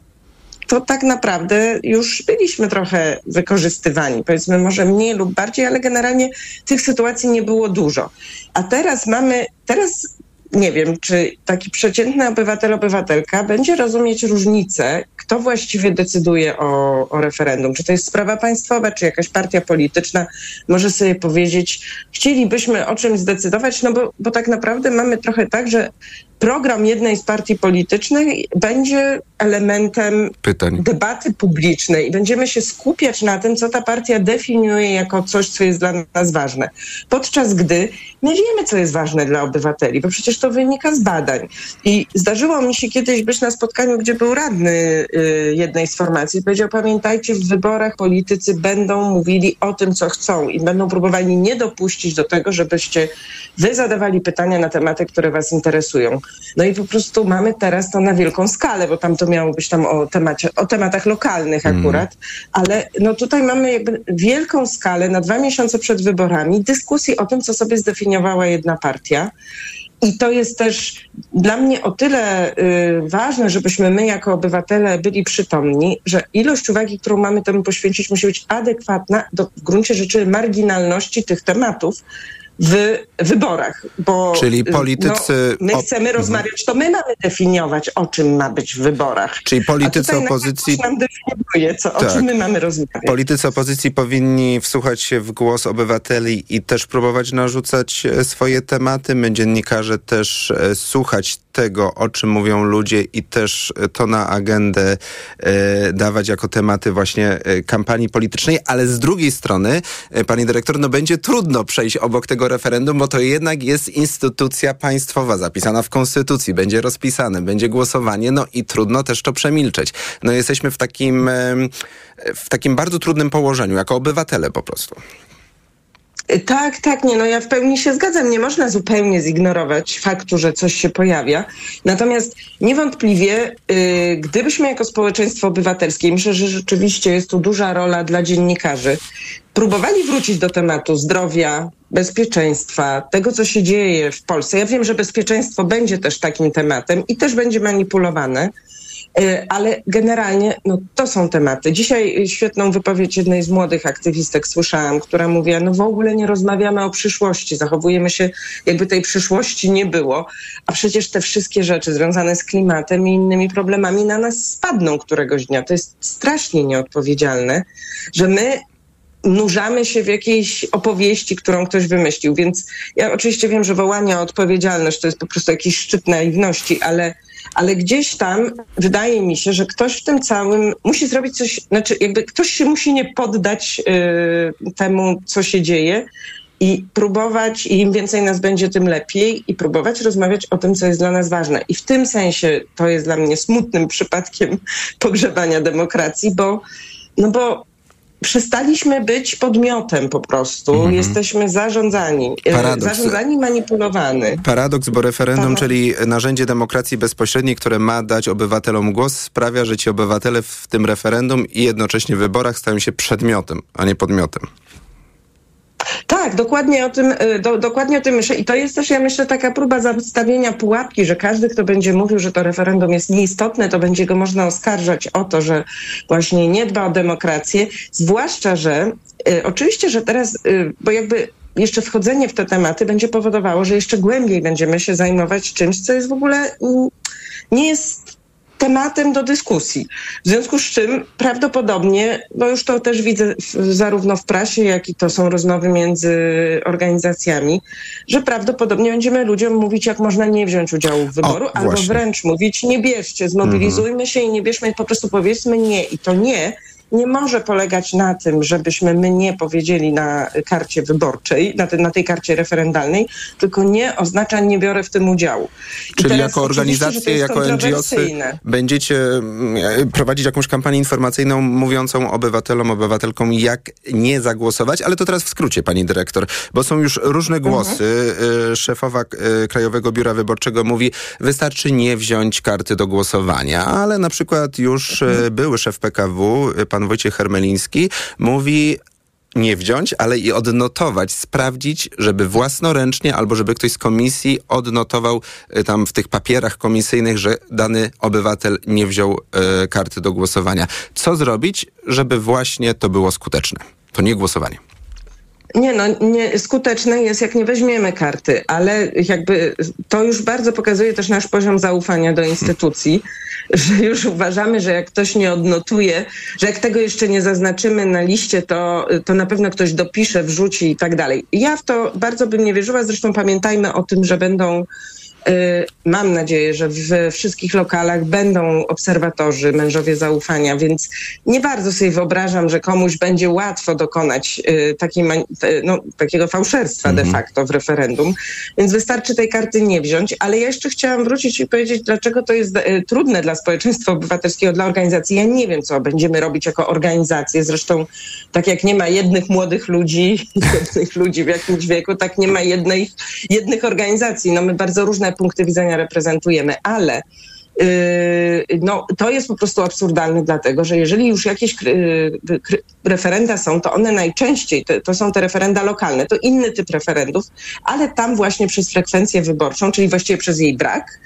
to tak naprawdę już byliśmy trochę wykorzystywani. Powiedzmy może mniej lub bardziej, ale generalnie tych sytuacji nie było dużo. A teraz mamy, teraz nie wiem, czy taki przeciętny obywatel, obywatelka będzie rozumieć różnicę, kto właściwie decyduje o, o referendum. Czy to jest sprawa państwowa, czy jakaś partia polityczna może sobie powiedzieć, chcielibyśmy o czymś zdecydować, no bo, bo tak naprawdę mamy trochę tak, że program jednej z partii politycznych będzie elementem Pytań. debaty publicznej i będziemy się skupiać na tym, co ta partia definiuje jako coś, co jest dla nas ważne. Podczas gdy my wiemy, co jest ważne dla obywateli, bo przecież to wynika z badań. I zdarzyło mi się kiedyś być na spotkaniu, gdzie był radny y, jednej z formacji. Powiedział, pamiętajcie, w wyborach politycy będą mówili o tym, co chcą i będą próbowali nie dopuścić do tego, żebyście wy zadawali pytania na tematy, które was interesują. No i po prostu mamy teraz to na wielką skalę, bo tam to miało być tam o, temacie, o tematach lokalnych mm. akurat, mm. ale no tutaj mamy jakby wielką skalę na dwa miesiące przed wyborami dyskusji o tym, co sobie zdefiniowała jedna partia. I to jest też dla mnie o tyle y, ważne, żebyśmy my jako obywatele byli przytomni, że ilość uwagi, którą mamy temu poświęcić, musi być adekwatna do w gruncie rzeczy marginalności tych tematów, w wyborach. Bo, Czyli politycy. No, my chcemy rozmawiać, to my mamy definiować, o czym ma być w wyborach. Czyli politycy opozycji. nam definiuje, co, tak. o czym my mamy rozmawiać. Politycy opozycji powinni wsłuchać się w głos obywateli i też próbować narzucać e, swoje tematy. My, dziennikarze, też e, słuchać tego, o czym mówią ludzie i też to na agendę e, dawać jako tematy właśnie e, kampanii politycznej, ale z drugiej strony, e, pani dyrektor, no będzie trudno przejść obok tego tego referendum, bo to jednak jest instytucja państwowa zapisana w konstytucji, będzie rozpisane, będzie głosowanie, no i trudno też to przemilczeć. No jesteśmy w takim, w takim bardzo trudnym położeniu, jako obywatele po prostu. Tak, tak, nie, no ja w pełni się zgadzam. Nie można zupełnie zignorować faktu, że coś się pojawia. Natomiast niewątpliwie, y, gdybyśmy jako społeczeństwo obywatelskie, myślę, że rzeczywiście jest tu duża rola dla dziennikarzy, próbowali wrócić do tematu zdrowia, bezpieczeństwa, tego, co się dzieje w Polsce. Ja wiem, że bezpieczeństwo będzie też takim tematem i też będzie manipulowane. Y, Ale generalnie no, to są tematy. Dzisiaj świetną wypowiedź jednej z młodych aktywistek słyszałam, która mówiła, no w ogóle nie rozmawiamy o przyszłości, zachowujemy się jakby tej przyszłości nie było, a przecież te wszystkie rzeczy związane z klimatem i innymi problemami na nas spadną któregoś dnia. To jest strasznie nieodpowiedzialne, że my nurzamy się w jakiejś opowieści, którą ktoś wymyślił. Więc ja oczywiście wiem, że wołanie o odpowiedzialność to jest po prostu jakiś szczyt naiwności, ale, ale gdzieś tam wydaje mi się, że ktoś w tym całym musi zrobić coś, znaczy jakby ktoś się musi nie poddać y, temu, co się dzieje i próbować, i im więcej nas będzie, tym lepiej, i próbować rozmawiać o tym, co jest dla nas ważne. I w tym sensie to jest dla mnie smutnym przypadkiem pogrzebania demokracji, bo, no bo przestaliśmy być podmiotem po prostu. Mhm. Jesteśmy zarządzani. e, Paradoks. Zarządzani, manipulowany. Paradoks, bo referendum, Paradoks. czyli narzędzie demokracji bezpośredniej, które ma dać obywatelom głos, sprawia, że ci obywatele w tym referendum i jednocześnie w wyborach stają się przedmiotem, a nie podmiotem. Tak, dokładnie o tym, y, do, dokładnie o tym myślę. I to jest też, ja myślę, taka próba zastawienia pułapki, że każdy, kto będzie mówił, że to referendum jest nieistotne, to będzie go można oskarżać o to, że właśnie nie dba o demokrację. Zwłaszcza, że y, oczywiście, że teraz, y, bo jakby jeszcze wchodzenie w te tematy będzie powodowało, że jeszcze głębiej będziemy się zajmować czymś, co jest w ogóle mm, nie jest tematem do dyskusji. W związku z czym prawdopodobnie, bo już to też widzę w, zarówno w prasie, jak i to są rozmowy między organizacjami, że prawdopodobnie będziemy ludziom mówić, jak można nie wziąć udziału w wyboru, albo właśnie. wręcz mówić, nie bierzcie, zmobilizujmy się i nie bierzmy, po prostu powiedzmy nie. I to nie nie może polegać na tym, żebyśmy my nie powiedzieli na karcie wyborczej, na, te, na tej karcie referendalnej, tylko nie oznacza nie biorę w tym udziału. I Czyli jako organizacje, jako kontrowersyjne. będziecie mm, e, prowadzić jakąś kampanię informacyjną mówiącą obywatelom, obywatelkom, jak nie zagłosować, ale to teraz w skrócie, pani dyrektor, bo są już różne głosy. E, Szefowa e, Krajowego Biura Wyborczego mówi, wystarczy nie wziąć karty do głosowania, ale na przykład już e, były szef PKW, e, pan Wojciech Hermeliński, mówi, nie wziąć, ale i odnotować, sprawdzić, żeby własnoręcznie albo żeby ktoś z komisji odnotował y, tam w tych papierach komisyjnych, że dany obywatel nie wziął y, karty do głosowania. Co zrobić, żeby właśnie to było skuteczne? To nie głosowanie. Nie no, nie, skuteczne jest jak nie weźmiemy karty, ale jakby to już bardzo pokazuje też nasz poziom zaufania do instytucji, że już uważamy, że jak ktoś nie odnotuje, że jak tego jeszcze nie zaznaczymy na liście, to, to na pewno ktoś dopisze, wrzuci i tak dalej. Ja w to bardzo bym nie wierzyła, zresztą pamiętajmy o tym, że będą Mam nadzieję, że w wszystkich lokalach będą obserwatorzy, mężowie zaufania, więc nie bardzo sobie wyobrażam, że komuś będzie łatwo dokonać y, takiej, te- no, takiego fałszerstwa de facto w referendum, więc wystarczy tej karty nie wziąć. Ale ja jeszcze chciałam wrócić i powiedzieć, dlaczego to jest y, trudne dla społeczeństwa obywatelskiego, dla organizacji. Ja nie wiem, co będziemy robić jako organizacje. Zresztą tak jak nie ma jednych młodych ludzi, jednych ludzi w jakimś wieku, tak nie ma jednej, jednych organizacji. No my bardzo różne punkty widzenia reprezentujemy, ale Yy, no, to jest po prostu absurdalne, dlatego że jeżeli już jakieś kry, referenda są, to one najczęściej to, to są te referenda lokalne, to inny typ referendów, ale tam właśnie przez frekwencję wyborczą, czyli właściwie przez jej brak,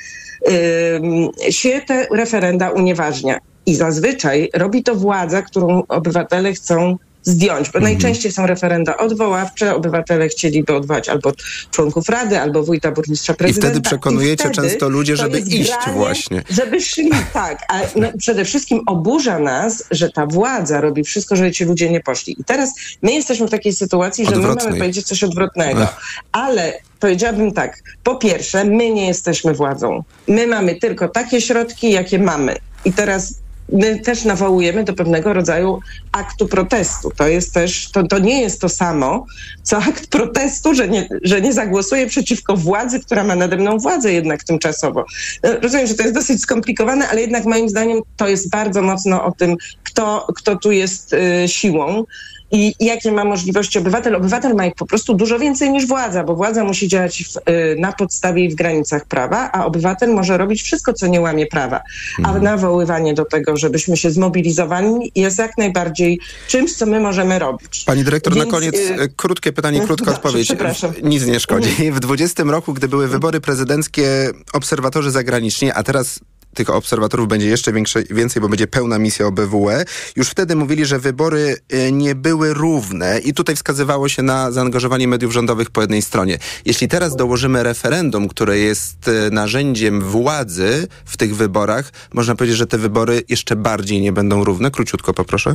yy, się te referenda unieważnia. I zazwyczaj robi to władza, którą obywatele chcą zdjąć, bo najczęściej są referenda odwoławcze, obywatele chcieliby odwołać albo członków rady, albo wójta, burmistrza, I prezydenta. wtedy przekonujecie wtedy często ludzie, to żeby iść granie, właśnie. Żeby szli, tak. A no, przede wszystkim oburza nas, że ta władza robi wszystko, żeby ci ludzie nie poszli. I teraz my jesteśmy w takiej sytuacji, że my Odwrotnej. mamy powiedzieć coś odwrotnego. Ech. Ale powiedziałabym tak, po pierwsze, my nie jesteśmy władzą. My mamy tylko takie środki, jakie mamy. I teraz my też nawołujemy do pewnego rodzaju aktu protestu. To jest też, to, to nie jest to samo, co akt protestu, że nie, że nie zagłosuję przeciwko władzy, która ma nade mną władzę jednak tymczasowo. No, rozumiem, że to jest dosyć skomplikowane, ale jednak moim zdaniem to jest bardzo mocno o tym, kto, kto tu jest y, siłą i jakie ma możliwości obywatel. Obywatel ma ich po prostu dużo więcej niż władza, bo władza musi działać w, y, na podstawie i w granicach prawa, a obywatel może robić wszystko, co nie łamie prawa. A Mhm. nawoływanie do tego, żebyśmy się zmobilizowali jest jak najbardziej czymś, co my możemy robić. Pani dyrektor, Więc, na koniec y, e, krótkie pytanie, krótka Dobrze, odpowiedź. przepraszam. Nic nie szkodzi. W 20 roku, gdy były wybory prezydenckie, obserwatorzy zagraniczni, a teraz tych obserwatorów będzie jeszcze większe, więcej, bo będzie pełna misja OBWE. Już wtedy mówili, że wybory e, nie były równe i tutaj wskazywało się na zaangażowanie mediów rządowych po jednej stronie. Jeśli teraz dołożymy referendum, które jest e, narzędziem władzy w tych wyborach, można powiedzieć, że te wybory jeszcze bardziej nie będą równe. Króciutko poproszę.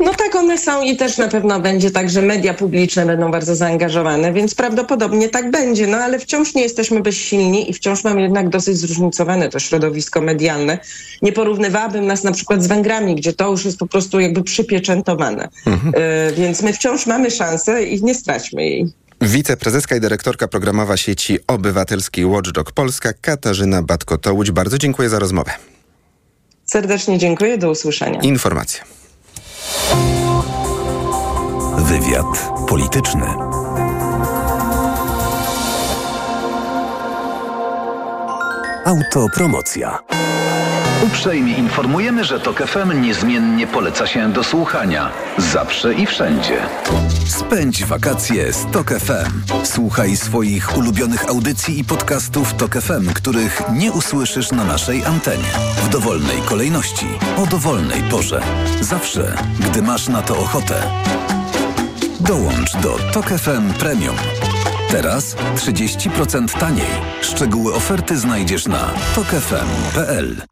No tak one są i też na pewno będzie tak, że media publiczne będą bardzo zaangażowane, więc prawdopodobnie tak będzie. No ale wciąż nie jesteśmy bezsilni i wciąż mamy jednak dosyć zróżnicowane to środowisko medialne. Nie porównywałabym nas na przykład z Węgrami, gdzie to już jest po prostu jakby przypieczętowane. Y, więc my wciąż mamy szansę i nie straćmy jej. Wiceprezeska i dyrektorka programowa sieci obywatelskiej Watchdog Polska Katarzyna Batko-Tołudź. Bardzo dziękuję za rozmowę. Serdecznie dziękuję, do usłyszenia. Informacje. Wywiad polityczny. Autopromocja. Uprzejmie informujemy, że TOK FM niezmiennie poleca się do słuchania. Zawsze i wszędzie. Spędź wakacje z TOK FM. Słuchaj swoich ulubionych audycji i podcastów TOK FM, których nie usłyszysz na naszej antenie. W dowolnej kolejności, o dowolnej porze. Zawsze, gdy masz na to ochotę. Dołącz do TOK FM Premium. Teraz 30% taniej. Szczegóły oferty znajdziesz na tokefm.pl.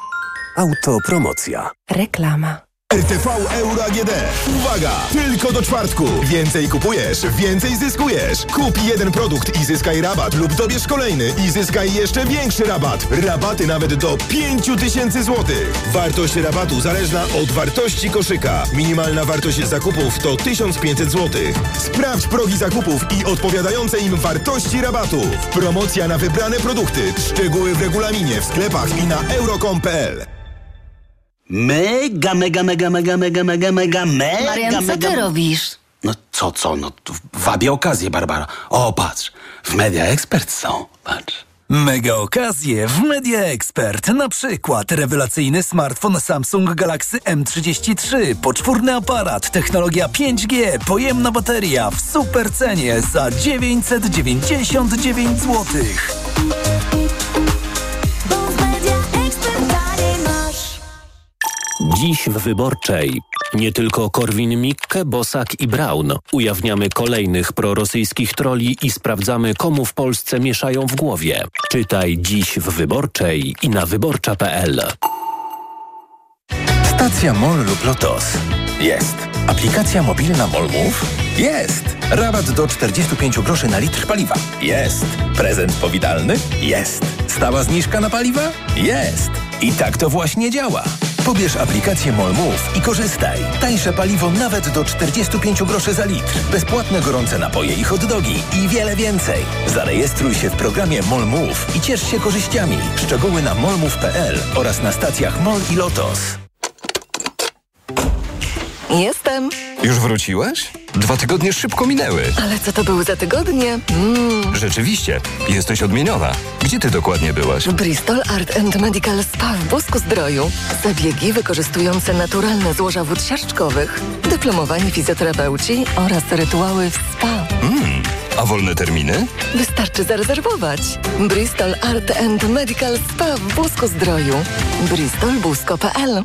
Autopromocja. Reklama. RTV Euro AGD. Uwaga! Tylko do czwartku. Więcej kupujesz, więcej zyskujesz. Kup jeden produkt i zyskaj rabat lub dobierz kolejny i zyskaj jeszcze większy rabat. Rabaty nawet do 5000 zł. Wartość rabatu zależna od wartości koszyka. Minimalna wartość zakupów to 1500 zł. Sprawdź progi zakupów i odpowiadające im wartości rabatów. Promocja na wybrane produkty. Szczegóły w regulaminie, w sklepach i na euro.com.pl. Mega, mega, mega, mega, mega, mega, mega, mega, Marian, co mega... ty robisz? No co, co, no wabię okazję, Barbara. O, patrz, w Media Expert są, patrz. Mega okazje w Media Expert. Na przykład rewelacyjny smartfon Samsung Galaxy M33, poczwórny aparat, technologia 5G, pojemna bateria w super cenie za 999 zł. Dziś w Wyborczej. Nie tylko Korwin-Mikke, Bosak i Braun. Ujawniamy kolejnych prorosyjskich troli i sprawdzamy, komu w Polsce mieszają w głowie. Czytaj dziś w Wyborczej i na wyborcza.pl. Stacja MOL lub LOTOS. Jest. Aplikacja mobilna MOL Move? Jest. Rabat do 45 groszy na litr paliwa? Jest. Prezent powitalny? Jest. Stała zniżka na paliwa? Jest. I tak to właśnie działa. Pobierz aplikację MOL Move i korzystaj. Tańsze paliwo nawet do 45 groszy za litr. Bezpłatne gorące napoje i hot dogi i wiele więcej. Zarejestruj się w programie MOL Move i ciesz się korzyściami. Szczegóły na molmove.pl oraz na stacjach MOL i LOTOS. Jestem. Już wróciłaś? Dwa tygodnie szybko minęły. Ale co to były za tygodnie? Mm. Rzeczywiście, jesteś odmieniona. Gdzie ty dokładnie byłaś? Bristol Art and Medical Spa w Bosku Zdroju. Zabiegi wykorzystujące naturalne złoża wód siarczkowych, dyplomowani fizjoterapeuci oraz rytuały w spa. Mm, a wolne terminy? Wystarczy zarezerwować. Bristol Art and Medical Spa w Bosku Zdroju. bristolbusko.pl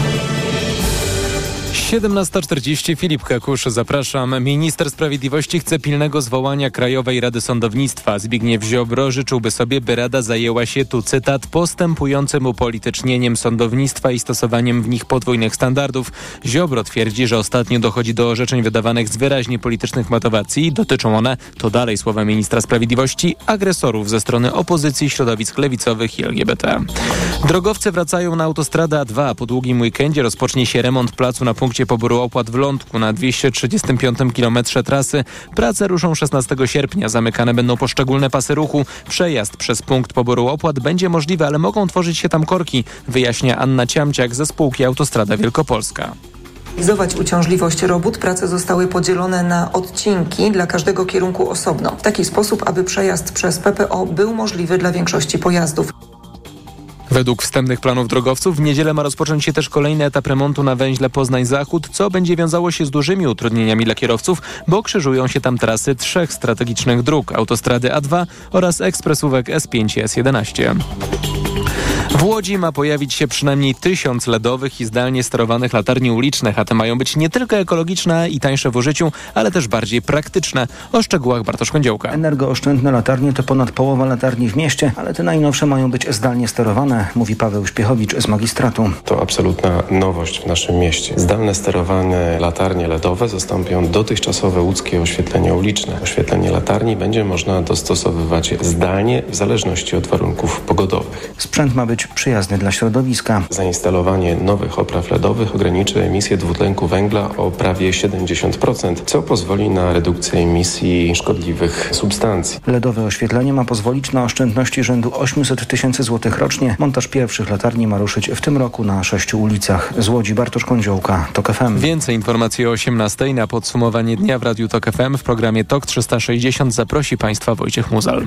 17.40 Filip Kakusz, zapraszam. Minister Sprawiedliwości chce pilnego zwołania Krajowej Rady Sądownictwa. Zbigniew Ziobro życzyłby sobie, by Rada zajęła się, tu cytat, postępującym upolitycznieniem sądownictwa i stosowaniem w nich podwójnych standardów. Ziobro twierdzi, że ostatnio dochodzi do orzeczeń wydawanych z wyraźnie politycznych motywacji. Dotyczą one, to dalej słowa ministra sprawiedliwości, agresorów ze strony opozycji, środowisk lewicowych i LGBT. Drogowcy wracają na autostradę A2. Po długim weekendzie rozpocznie się remont placu na punkcie poboru opłat w Lądku na 235 km trasy. Prace ruszą 16 sierpnia. Zamykane będą poszczególne pasy ruchu. Przejazd przez punkt poboru opłat będzie możliwy, ale mogą tworzyć się tam korki, wyjaśnia Anna Ciamciak ze spółki Autostrada Wielkopolska minimalizować uciążliwość robót, prace zostały podzielone na odcinki dla każdego kierunku osobno. W taki sposób, aby przejazd przez PPO był możliwy dla większości pojazdów. Według wstępnych planów drogowców w niedzielę ma rozpocząć się też kolejny etap remontu na węźle Poznań-Zachód, co będzie wiązało się z dużymi utrudnieniami dla kierowców, bo krzyżują się tam trasy trzech strategicznych dróg, autostrady A2 oraz ekspresówek S5 i S11. W Łodzi ma pojawić się przynajmniej tysiąc LEDowych i zdalnie sterowanych latarni ulicznych, a te mają być nie tylko ekologiczne i tańsze w użyciu, ale też bardziej praktyczne. O szczegółach Bartosz Kądziołka. Energooszczędne latarnie to ponad połowa latarni w mieście, ale te najnowsze mają być zdalnie sterowane, mówi Paweł Śpiechowicz z magistratu. To absolutna nowość w naszym mieście. Zdalne sterowane latarnie LEDowe zastąpią dotychczasowe łódzkie oświetlenie uliczne. Oświetlenie latarni będzie można dostosowywać zdalnie w zależności od warunków pogodowych. Sprzęt ma być przyjazny dla środowiska. Zainstalowanie nowych opraw LEDowych ograniczy emisję dwutlenku węgla o prawie 70%, co pozwoli na redukcję emisji szkodliwych substancji. LEDowe oświetlenie ma pozwolić na oszczędności rzędu 800 tysięcy złotych rocznie. Montaż pierwszych latarni ma ruszyć w tym roku na sześciu ulicach. Z Łodzi Bartosz Kądziołka, TOK FM. Więcej informacji o 18 na podsumowanie dnia w Radiu TOK FM w programie TOK 360 zaprosi Państwa Wojciech Muzal.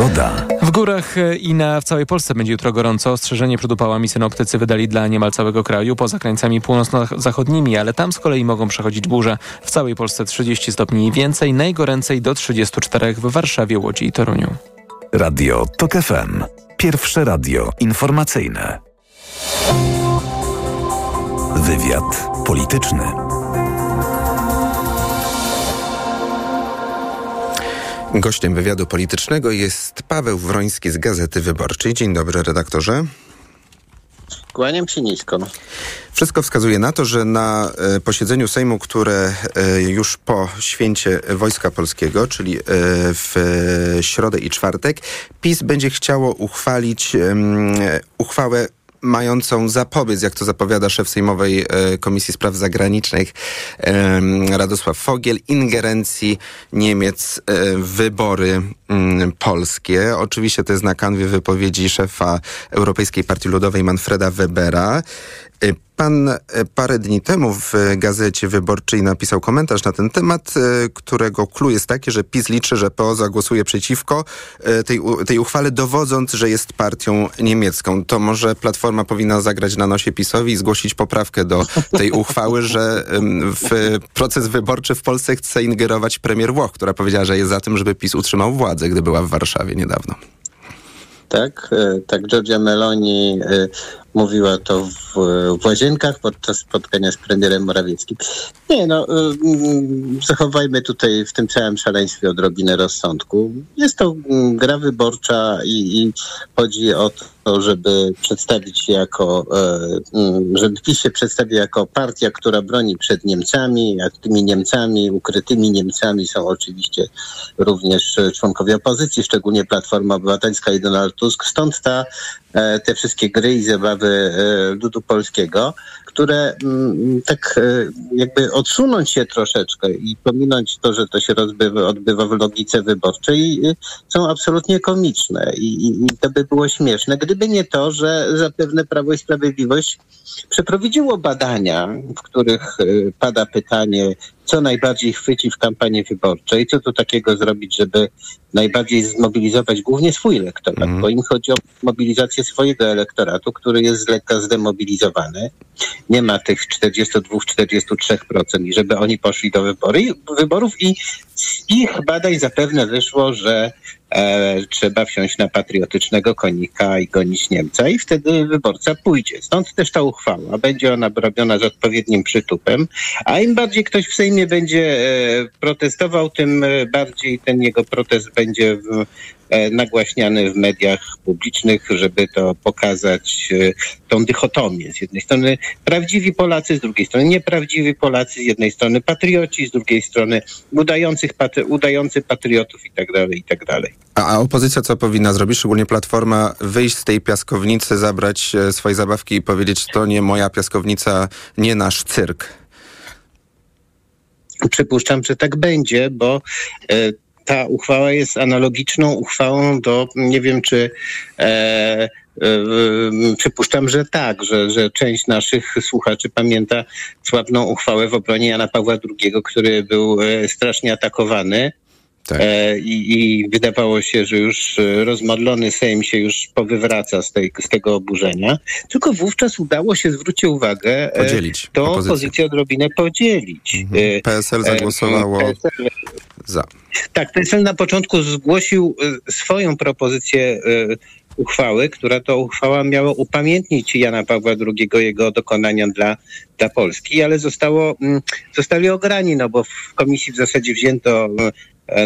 Pogoda. W górach i na w całej Polsce będzie jutro gorąco. Ostrzeżenie przed upałami synoptycy wydali dla niemal całego kraju, poza krańcami północno-zachodnimi, ale tam z kolei mogą przechodzić burze. W całej Polsce 30 stopni i więcej, najgoręcej do 34 w Warszawie, Łodzi i Toruniu. Radio TOK FM. Pierwsze radio informacyjne. Wywiad polityczny. Gościem wywiadu politycznego jest Paweł Wroński z Gazety Wyborczej. Dzień dobry, redaktorze. Kłaniam się nisko. Wszystko wskazuje na to, że na e, posiedzeniu Sejmu, które e, już po święcie Wojska Polskiego, czyli e, w środę i czwartek, PiS będzie chciało uchwalić uchwałę mającą zapobiec, jak to zapowiada szef Sejmowej e, Komisji Spraw Zagranicznych Radosław Fogiel, ingerencji Niemiec e, w wybory mm, polskie. Oczywiście to jest na kanwie wypowiedzi szefa Europejskiej Partii Ludowej Manfreda Webera. Pan e, parę dni temu w Gazecie Wyborczej napisał komentarz na ten temat, e, którego clue jest takie, że PiS liczy, że PO zagłosuje przeciwko tej, tej uchwale, dowodząc, że jest partią niemiecką. To może Platforma powinna zagrać na nosie PiSowi i zgłosić poprawkę do tej uchwały, że w proces wyborczy w Polsce chce ingerować premier Włoch, która powiedziała, że jest za tym, żeby PiS utrzymał władzę, gdy była w Warszawie niedawno tak? Tak, Giorgia Meloni mówiła to w, w Łazienkach podczas spotkania z premierem Morawieckim. Nie no, y, y, zachowajmy tutaj w tym całym szaleństwie odrobinę rozsądku. Jest to mm, gra wyborcza i, i chodzi o to, żeby przedstawić się jako, e, mm, żeby PiS się przedstawił jako partia, która broni przed Niemcami, jak tymi Niemcami, ukrytymi Niemcami są oczywiście również członkowie opozycji, szczególnie Platforma Obywatelska i Donald Tusk. Stąd ta, te wszystkie gry i zabawy e, ludu polskiego, które mm, tak e, jakby odsunąć się troszeczkę i pominąć to, że to się rozbywa, odbywa w logice wyborczej, są absolutnie komiczne i, i, i to by było śmieszne, gdyby nie to, że zapewne Prawo i Sprawiedliwość przeprowadziło badania, w których e, pada pytanie, co najbardziej chwyci w kampanii wyborczej, co tu takiego zrobić, żeby najbardziej zmobilizować głównie swój elektorat, mm. bo im chodzi o mobilizację swojego elektoratu, który jest z lekka zdemobilizowany. Nie ma tych 42-43% i żeby oni poszli do wybory, wyborów i z ich badań zapewne wyszło, że e, trzeba wsiąść na patriotycznego konika i gonić Niemca i wtedy wyborca pójdzie. Stąd też ta uchwała. Będzie ona robiona z odpowiednim przytupem, a im bardziej ktoś w Sejmie będzie e, protestował, tym e, bardziej ten jego protest będzie w, nagłaśniany w mediach publicznych, żeby to pokazać e, tą dychotomię. Z jednej strony prawdziwi Polacy, z drugiej strony nieprawdziwi Polacy, z jednej strony patrioci, z drugiej strony udających, patry, udający patriotów i tak dalej, i tak dalej. A, opozycja co powinna zrobić, szczególnie Platforma, wyjść z tej piaskownicy, zabrać e, swoje zabawki i powiedzieć, to nie moja piaskownica, nie nasz cyrk. Przypuszczam, że tak będzie, bo e, ta uchwała jest analogiczną uchwałą do, nie wiem czy e, e, przypuszczam, że tak, że, że część naszych słuchaczy pamięta sławną uchwałę w obronie Jana Pawła II, który był e, strasznie atakowany. E, i, I wydawało się, że już rozmodlony Sejm się już powywraca z, tej, z tego oburzenia. Tylko wówczas udało się, zwróćcie uwagę, Podzielić to opozycję. opozycję odrobinę podzielić. E, PSL zagłosowało PSL za. tak, PSL na początku zgłosił y, swoją propozycję y, uchwały, która to uchwała miała upamiętnić Jana Pawła II, jego dokonania dla, dla Polski, ale zostało, mm, zostali ograni, no bo w komisji w zasadzie wzięto e,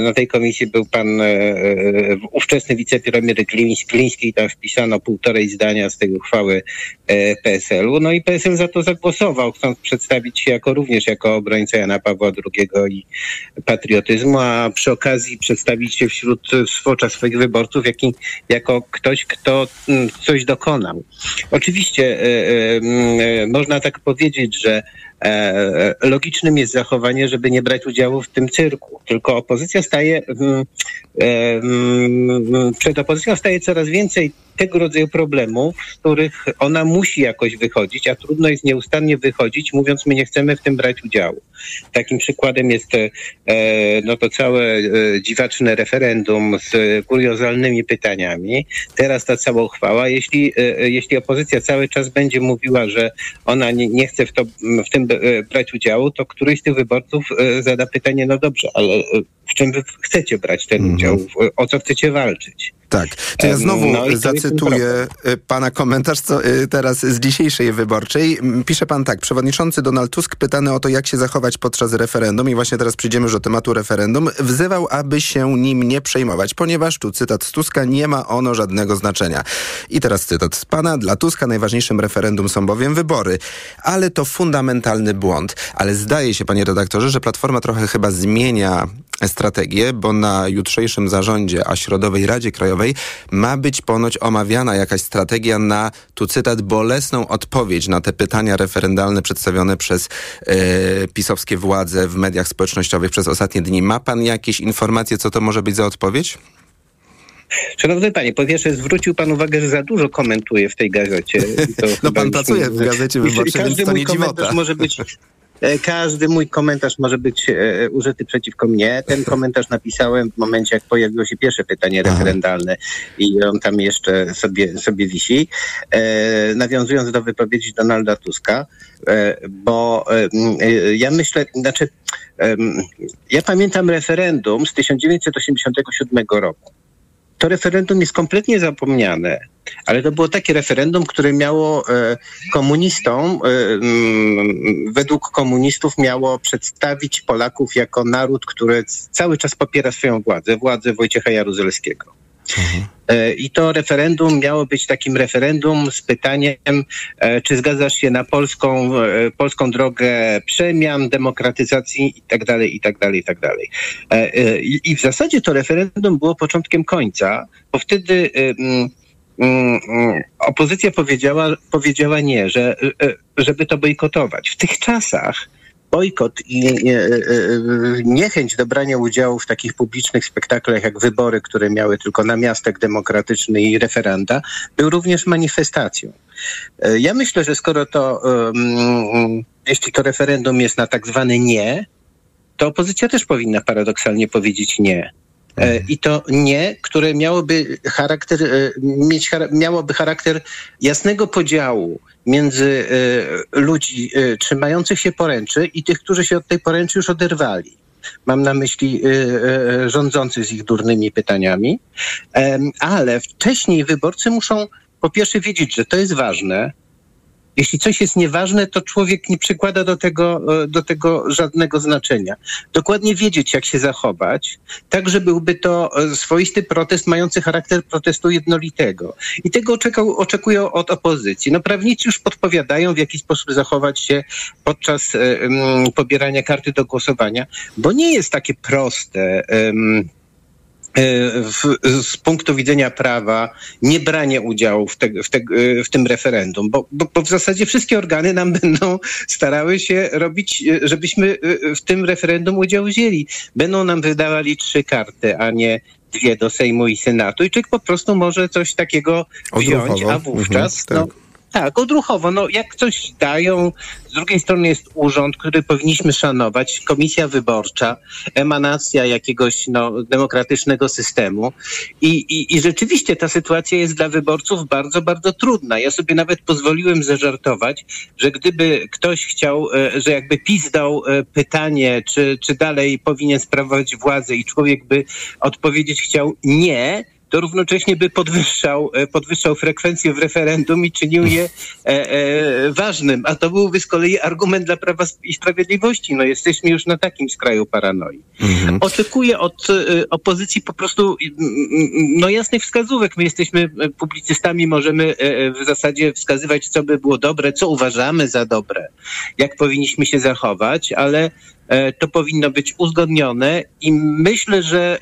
na tej komisji był pan e, e, ówczesny wicepremier Gliński, i tam wpisano półtorej zdania z tej uchwały e, PSL-u. No i PSL za to zagłosował, chcąc przedstawić się jako również jako obrońca Jana Pawła II i patriotyzmu, a przy okazji przedstawić się wśród swoich wyborców jaki, jako ktoś, kto mm, coś dokonał. Oczywiście e, e, mm, e, można tak powiedzieć, że e, logicznym jest zachowanie, żeby nie brać udziału w tym cyrku. Tylko opozycja staje, mm, e, mm, przed opozycją staje coraz więcej tego rodzaju problemów, z których ona musi jakoś wychodzić, a trudno jest nieustannie wychodzić, mówiąc, my nie chcemy w tym brać udziału. Takim przykładem jest e, no to całe e, dziwaczne referendum z kuriozalnymi pytaniami. Teraz ta cała uchwała. Jeśli, e, jeśli opozycja cały czas będzie mówiła, że ona nie, nie chce w, to, w tym brać udziału, to któryś z tych wyborców zada pytanie, no dobrze, ale w czym wy chcecie brać ten udział? W- O co chcecie walczyć? Tak, to ja znowu no zacytuję y, pana komentarz co, y, teraz z dzisiejszej wyborczej. Pisze pan tak, przewodniczący Donald Tusk pytany o to, jak się zachować podczas referendum i właśnie teraz przyjdziemy już do tematu referendum, wzywał, aby się nim nie przejmować, ponieważ, tu cytat z Tuska, nie ma ono żadnego znaczenia. I teraz cytat z pana, dla Tuska najważniejszym referendum są bowiem wybory, ale to fundamentalny błąd. Ale zdaje się, panie redaktorze, że Platforma trochę chyba zmienia strategię, bo na jutrzejszym zarządzie, a środowej Radzie Krajowej ma być ponoć omawiana jakaś strategia na, tu cytat, bolesną odpowiedź na te pytania referendalne przedstawione przez e, pisowskie władze w mediach społecznościowych przez ostatnie dni. Ma pan jakieś informacje, co to może być za odpowiedź? Szanowny panie, po pierwsze zwrócił pan uwagę, że za dużo komentuje w tej gazecie. No pan pracuje w Gazecie Wyborczej, więc to nie dziwota. może być każdy mój komentarz może być e, użyty przeciwko mnie. Ten komentarz napisałem w momencie, jak pojawiło się pierwsze pytanie referendalne i on tam jeszcze sobie, sobie wisi. E, nawiązując do wypowiedzi Donalda Tuska, e, bo e, e, ja myślę, znaczy ja pamiętam referendum z 1987 roku to referendum jest kompletnie zapomniane, ale to było takie referendum, które miało e, komunistom, e, mm, według komunistów miało przedstawić Polaków jako naród, który cały czas popiera swoją władzę, władzę Wojciecha Jaruzelskiego. E, I to referendum miało być takim referendum z pytaniem, czy zgadzasz się na polską, polską drogę przemian, demokratyzacji i tak dalej, i dalej, i dalej. I i w zasadzie to referendum było początkiem końca, bo wtedy opozycja powiedziała, powiedziała nie, że, e, żeby to bojkotować. W tych czasach bojkot i e, e, niechęć do brania udziału w takich publicznych spektaklach jak wybory, które miały tylko namiastek demokratyczny i referenda, był również manifestacją. Ja myślę, że skoro to, jeśli to referendum jest na tak zwany nie, to opozycja też powinna paradoksalnie powiedzieć nie. E, I to nie, które miałoby charakter, e, mieć, miałoby charakter jasnego podziału między e, ludzi trzymających się poręczy i tych, którzy się od tej poręczy już oderwali. Mam na myśli rządzących z ich durnymi pytaniami. Ale wcześniej wyborcy muszą po pierwsze wiedzieć, że to jest ważne. Jeśli coś jest nieważne, to człowiek nie przykłada do tego, e, do tego żadnego znaczenia. Dokładnie wiedzieć, jak się zachować, tak, że byłby to e, swoisty protest mający charakter protestu jednolitego. I tego oczekał, oczekują od opozycji. No prawnicy już podpowiadają, w jaki sposób zachować się podczas mm, pobierania karty do głosowania, bo nie jest takie proste. e, w, z punktu widzenia prawa nie branie udziału w, te, w, te, w tym referendum, bo, bo, bo w zasadzie wszystkie organy nam będą starały się robić, e, żebyśmy e, w tym referendum udział wzięli. Będą nam wydawali trzy karty, a nie dwie do Sejmu i Senatu i człowiek po prostu może coś takiego wziąć, a wówczas Mhm, no, tak, odruchowo. No, jak coś dają, z drugiej strony jest urząd, który powinniśmy szanować, komisja wyborcza, emanacja jakiegoś no, demokratycznego systemu. I, i, I rzeczywiście ta sytuacja jest dla wyborców bardzo, bardzo trudna. Ja sobie nawet pozwoliłem zażartować, że gdyby ktoś chciał, e, że jakby PiS dał e, pytanie, czy, czy dalej powinien sprawować władzę i człowiek by odpowiedzieć chciał nie, to równocześnie by podwyższał, e, podwyższał frekwencję w referendum i czynił je e, e, ważnym. A to byłby z kolei argument dla Prawa i Sprawiedliwości. No jesteśmy już na takim skraju paranoi. Oczekuję od e, opozycji po prostu no jasnych wskazówek. My jesteśmy e, publicystami, możemy w zasadzie wskazywać, co by było dobre, co uważamy za dobre, jak powinniśmy się zachować, ale to powinno być uzgodnione i myślę, że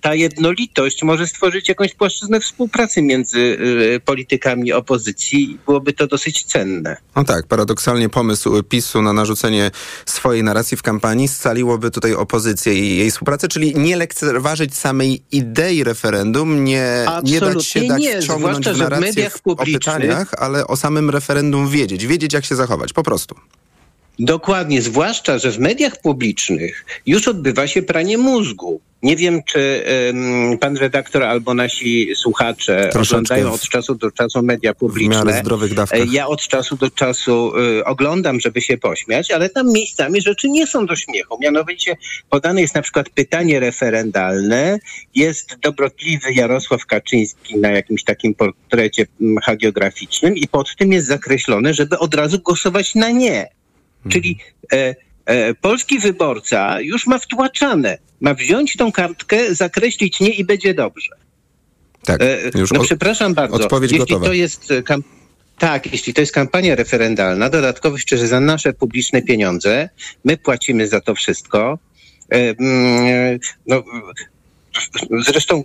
ta jednolitość może stworzyć jakąś płaszczyznę współpracy między e, politykami opozycji. Byłoby to dosyć cenne. No tak, paradoksalnie pomysł PiSu na narzucenie swojej narracji w kampanii scaliłoby tutaj opozycję i jej współpracę, czyli nie lekceważyć samej idei referendum, nie, nie dać się Absolutnie tak nie, wciągnąć zwłaszcza, w narrację mediach w, o publicznych- pytaniach, ale o samym referendum wiedzieć, wiedzieć jak się zachować, po prostu. Dokładnie, zwłaszcza, że w mediach publicznych już odbywa się pranie mózgu. Nie wiem, czy em, pan redaktor albo nasi słuchacze Troszeczkę oglądają w- od czasu do czasu media publiczne. miarę zdrowych dawkach. E, Ja od czasu do czasu y, oglądam, żeby się pośmiać, ale tam miejscami rzeczy nie są do śmiechu. Mianowicie podane jest na przykład pytanie referendalne, jest dobrotliwy Jarosław Kaczyński na jakimś takim portrecie hagiograficznym i pod tym jest zakreślone, żeby od razu głosować na nie. Czyli e, e, polski wyborca już ma wtłaczane. Ma wziąć tą kartkę, zakreślić nie i będzie dobrze. Tak, E, już no od- przepraszam bardzo. odpowiedź jeśli gotowa. to jest e, kam- tak, jeśli to jest kampania referendalna, dodatkowo jeszcze za nasze publiczne pieniądze, my płacimy za to wszystko. E, mm, no, zresztą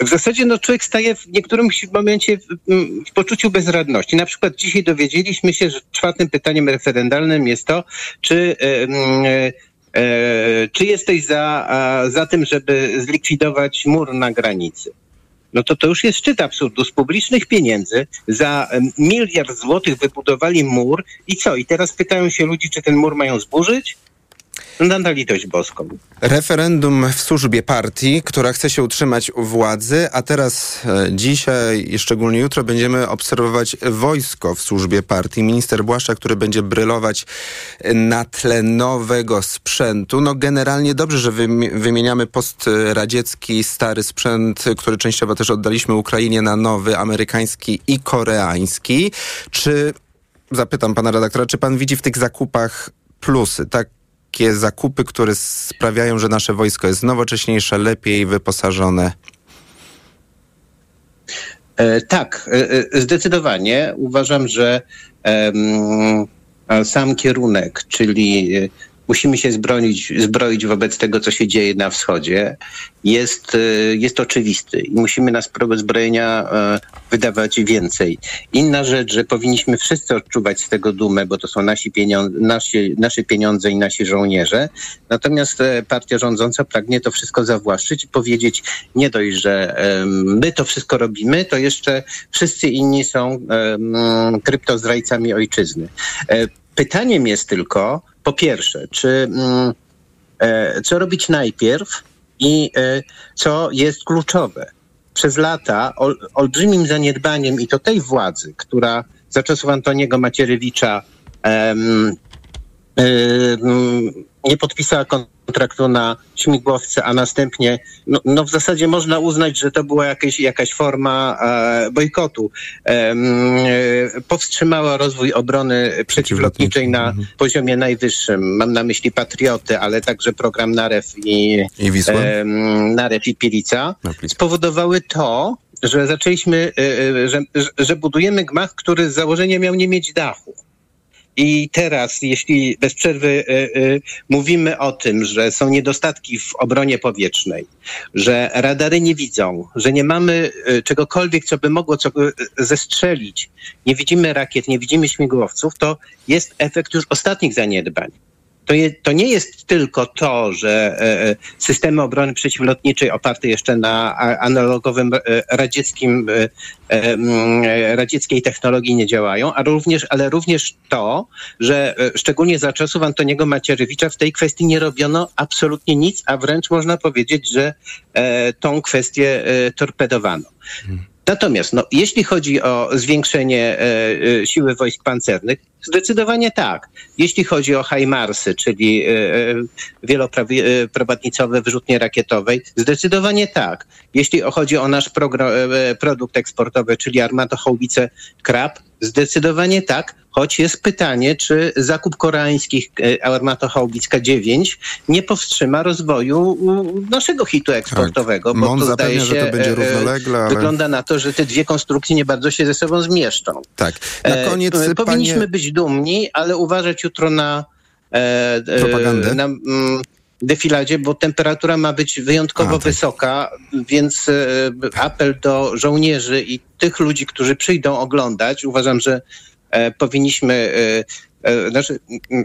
w zasadzie no, człowiek staje w niektórym momencie w, mm, w poczuciu bezradności. Na przykład dzisiaj dowiedzieliśmy się, że czwartym pytaniem referendalnym jest to, czy, e, mm, e, e, czy jesteś za, za tym, żeby zlikwidować mur na granicy. No to to już jest szczyt absurdu. Z publicznych pieniędzy za miliard złotych wybudowali mur i co? I teraz pytają się ludzi, czy ten mur mają zburzyć? No na litość boską. Referendum w służbie partii, która chce się utrzymać u władzy, a teraz e, dzisiaj i szczególnie jutro będziemy obserwować wojsko w służbie partii. Minister Błaszczak, który będzie brylować na tle nowego sprzętu. No generalnie dobrze, że wymi- wymieniamy postradziecki stary sprzęt, który częściowo też oddaliśmy Ukrainie na nowy, amerykański i koreański. Czy, zapytam pana redaktora, czy pan widzi w tych zakupach plusy? Tak takie zakupy, które sprawiają, że nasze wojsko jest nowocześniejsze, lepiej wyposażone. E, tak, e, e, zdecydowanie. Uważam, że sam kierunek, czyli musimy się zbronić, zbroić wobec tego, co się dzieje na wschodzie, jest, e, jest oczywisty i musimy na sprawę zbrojenia e, wydawać więcej. Inna rzecz, że powinniśmy wszyscy odczuwać z tego dumę, bo to są nasi pieniądze, nasi, nasze pieniądze i nasi żołnierze. Natomiast e, partia rządząca pragnie to wszystko zawłaszczyć i powiedzieć nie dość, że my to wszystko robimy, to jeszcze wszyscy inni są kryptozdrajcami ojczyzny. E, Pytaniem jest tylko, po pierwsze, czy mm, e, co robić najpierw i e, co jest kluczowe. Przez lata ol, olbrzymim zaniedbaniem i to tej władzy, która za czasów Antoniego Macierewicza em, nie podpisała kontraktu na śmigłowce, a następnie, no, no w zasadzie można uznać, że to była jakieś, jakaś forma e, bojkotu. E, powstrzymała rozwój obrony przeciwlotniczej na mhm. poziomie najwyższym. Mam na myśli Patrioty, ale także program Narew i, I Wisła. E, Narew i Pilica. Spowodowały to, że zaczęliśmy, e, e, że, że budujemy gmach, który z założenia miał nie mieć dachu. I teraz, jeśli bez przerwy y, y, mówimy o tym, że są niedostatki w obronie powietrznej, że radary nie widzą, że nie mamy y, czegokolwiek, co by mogło co, zestrzelić, nie widzimy rakiet, nie widzimy śmigłowców, to jest efekt już ostatnich zaniedbań to, je, to nie jest tylko to, że e, e, systemy obrony przeciwlotniczej oparte jeszcze na analogowym e, radzieckim, radzieckiej technologii nie działają, a również, ale również to, że szczególnie za czasów Antoniego Macierewicza w tej kwestii nie robiono absolutnie nic, a wręcz można powiedzieć, że tą kwestię torpedowano. Hmm. Natomiast no, jeśli chodzi o zwiększenie e, e, siły wojsk pancernych, zdecydowanie tak. Jeśli chodzi o HIMARSy, czyli e, e wieloprowadnicowe wyrzutnie rakietowej, zdecydowanie tak. Jeśli chodzi o nasz e, produkt eksportowy, czyli armatochałbice KRAP, zdecydowanie tak. Choć jest pytanie, czy zakup koreańskich e, armatochałbic K9 nie powstrzyma rozwoju naszego hitu eksportowego. Tak. Bo to zdaje się, że to będzie równolegle, ale... wygląda na to, że te dwie konstrukcje nie bardzo się ze sobą zmieszczą. Tak. Na e, koniec, e, Powinniśmy panie... być dumni, ale uważać jutro na... E, Propagandę? Na, mm, defiladzie, bo temperatura ma być wyjątkowo A, tak. wysoka, więc apel do żołnierzy i tych ludzi, którzy przyjdą oglądać, uważam, że E, powinniśmy e, e, znaczy,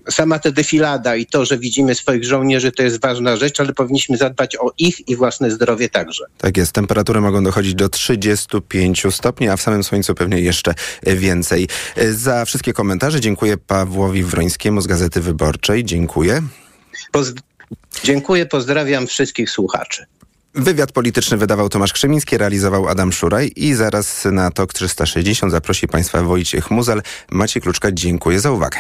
sama ta defilada i to, że widzimy swoich żołnierzy, to jest ważna rzecz, ale powinniśmy zadbać o ich i własne zdrowie także. Tak jest. Temperatury mogą dochodzić do 35 stopni, a w samym słońcu pewnie jeszcze więcej. Za wszystkie komentarze dziękuję Pawłowi Wrońskiemu z Gazety Wyborczej. Dziękuję. Poz dziękuję, pozdrawiam wszystkich słuchaczy. Wywiad polityczny wydawał Tomasz Krzemiński, realizował Adam Szuraj i zaraz na TOK 360 zaprosi Państwa Wojciech Muzel. Macie Kluczka, dziękuję za uwagę.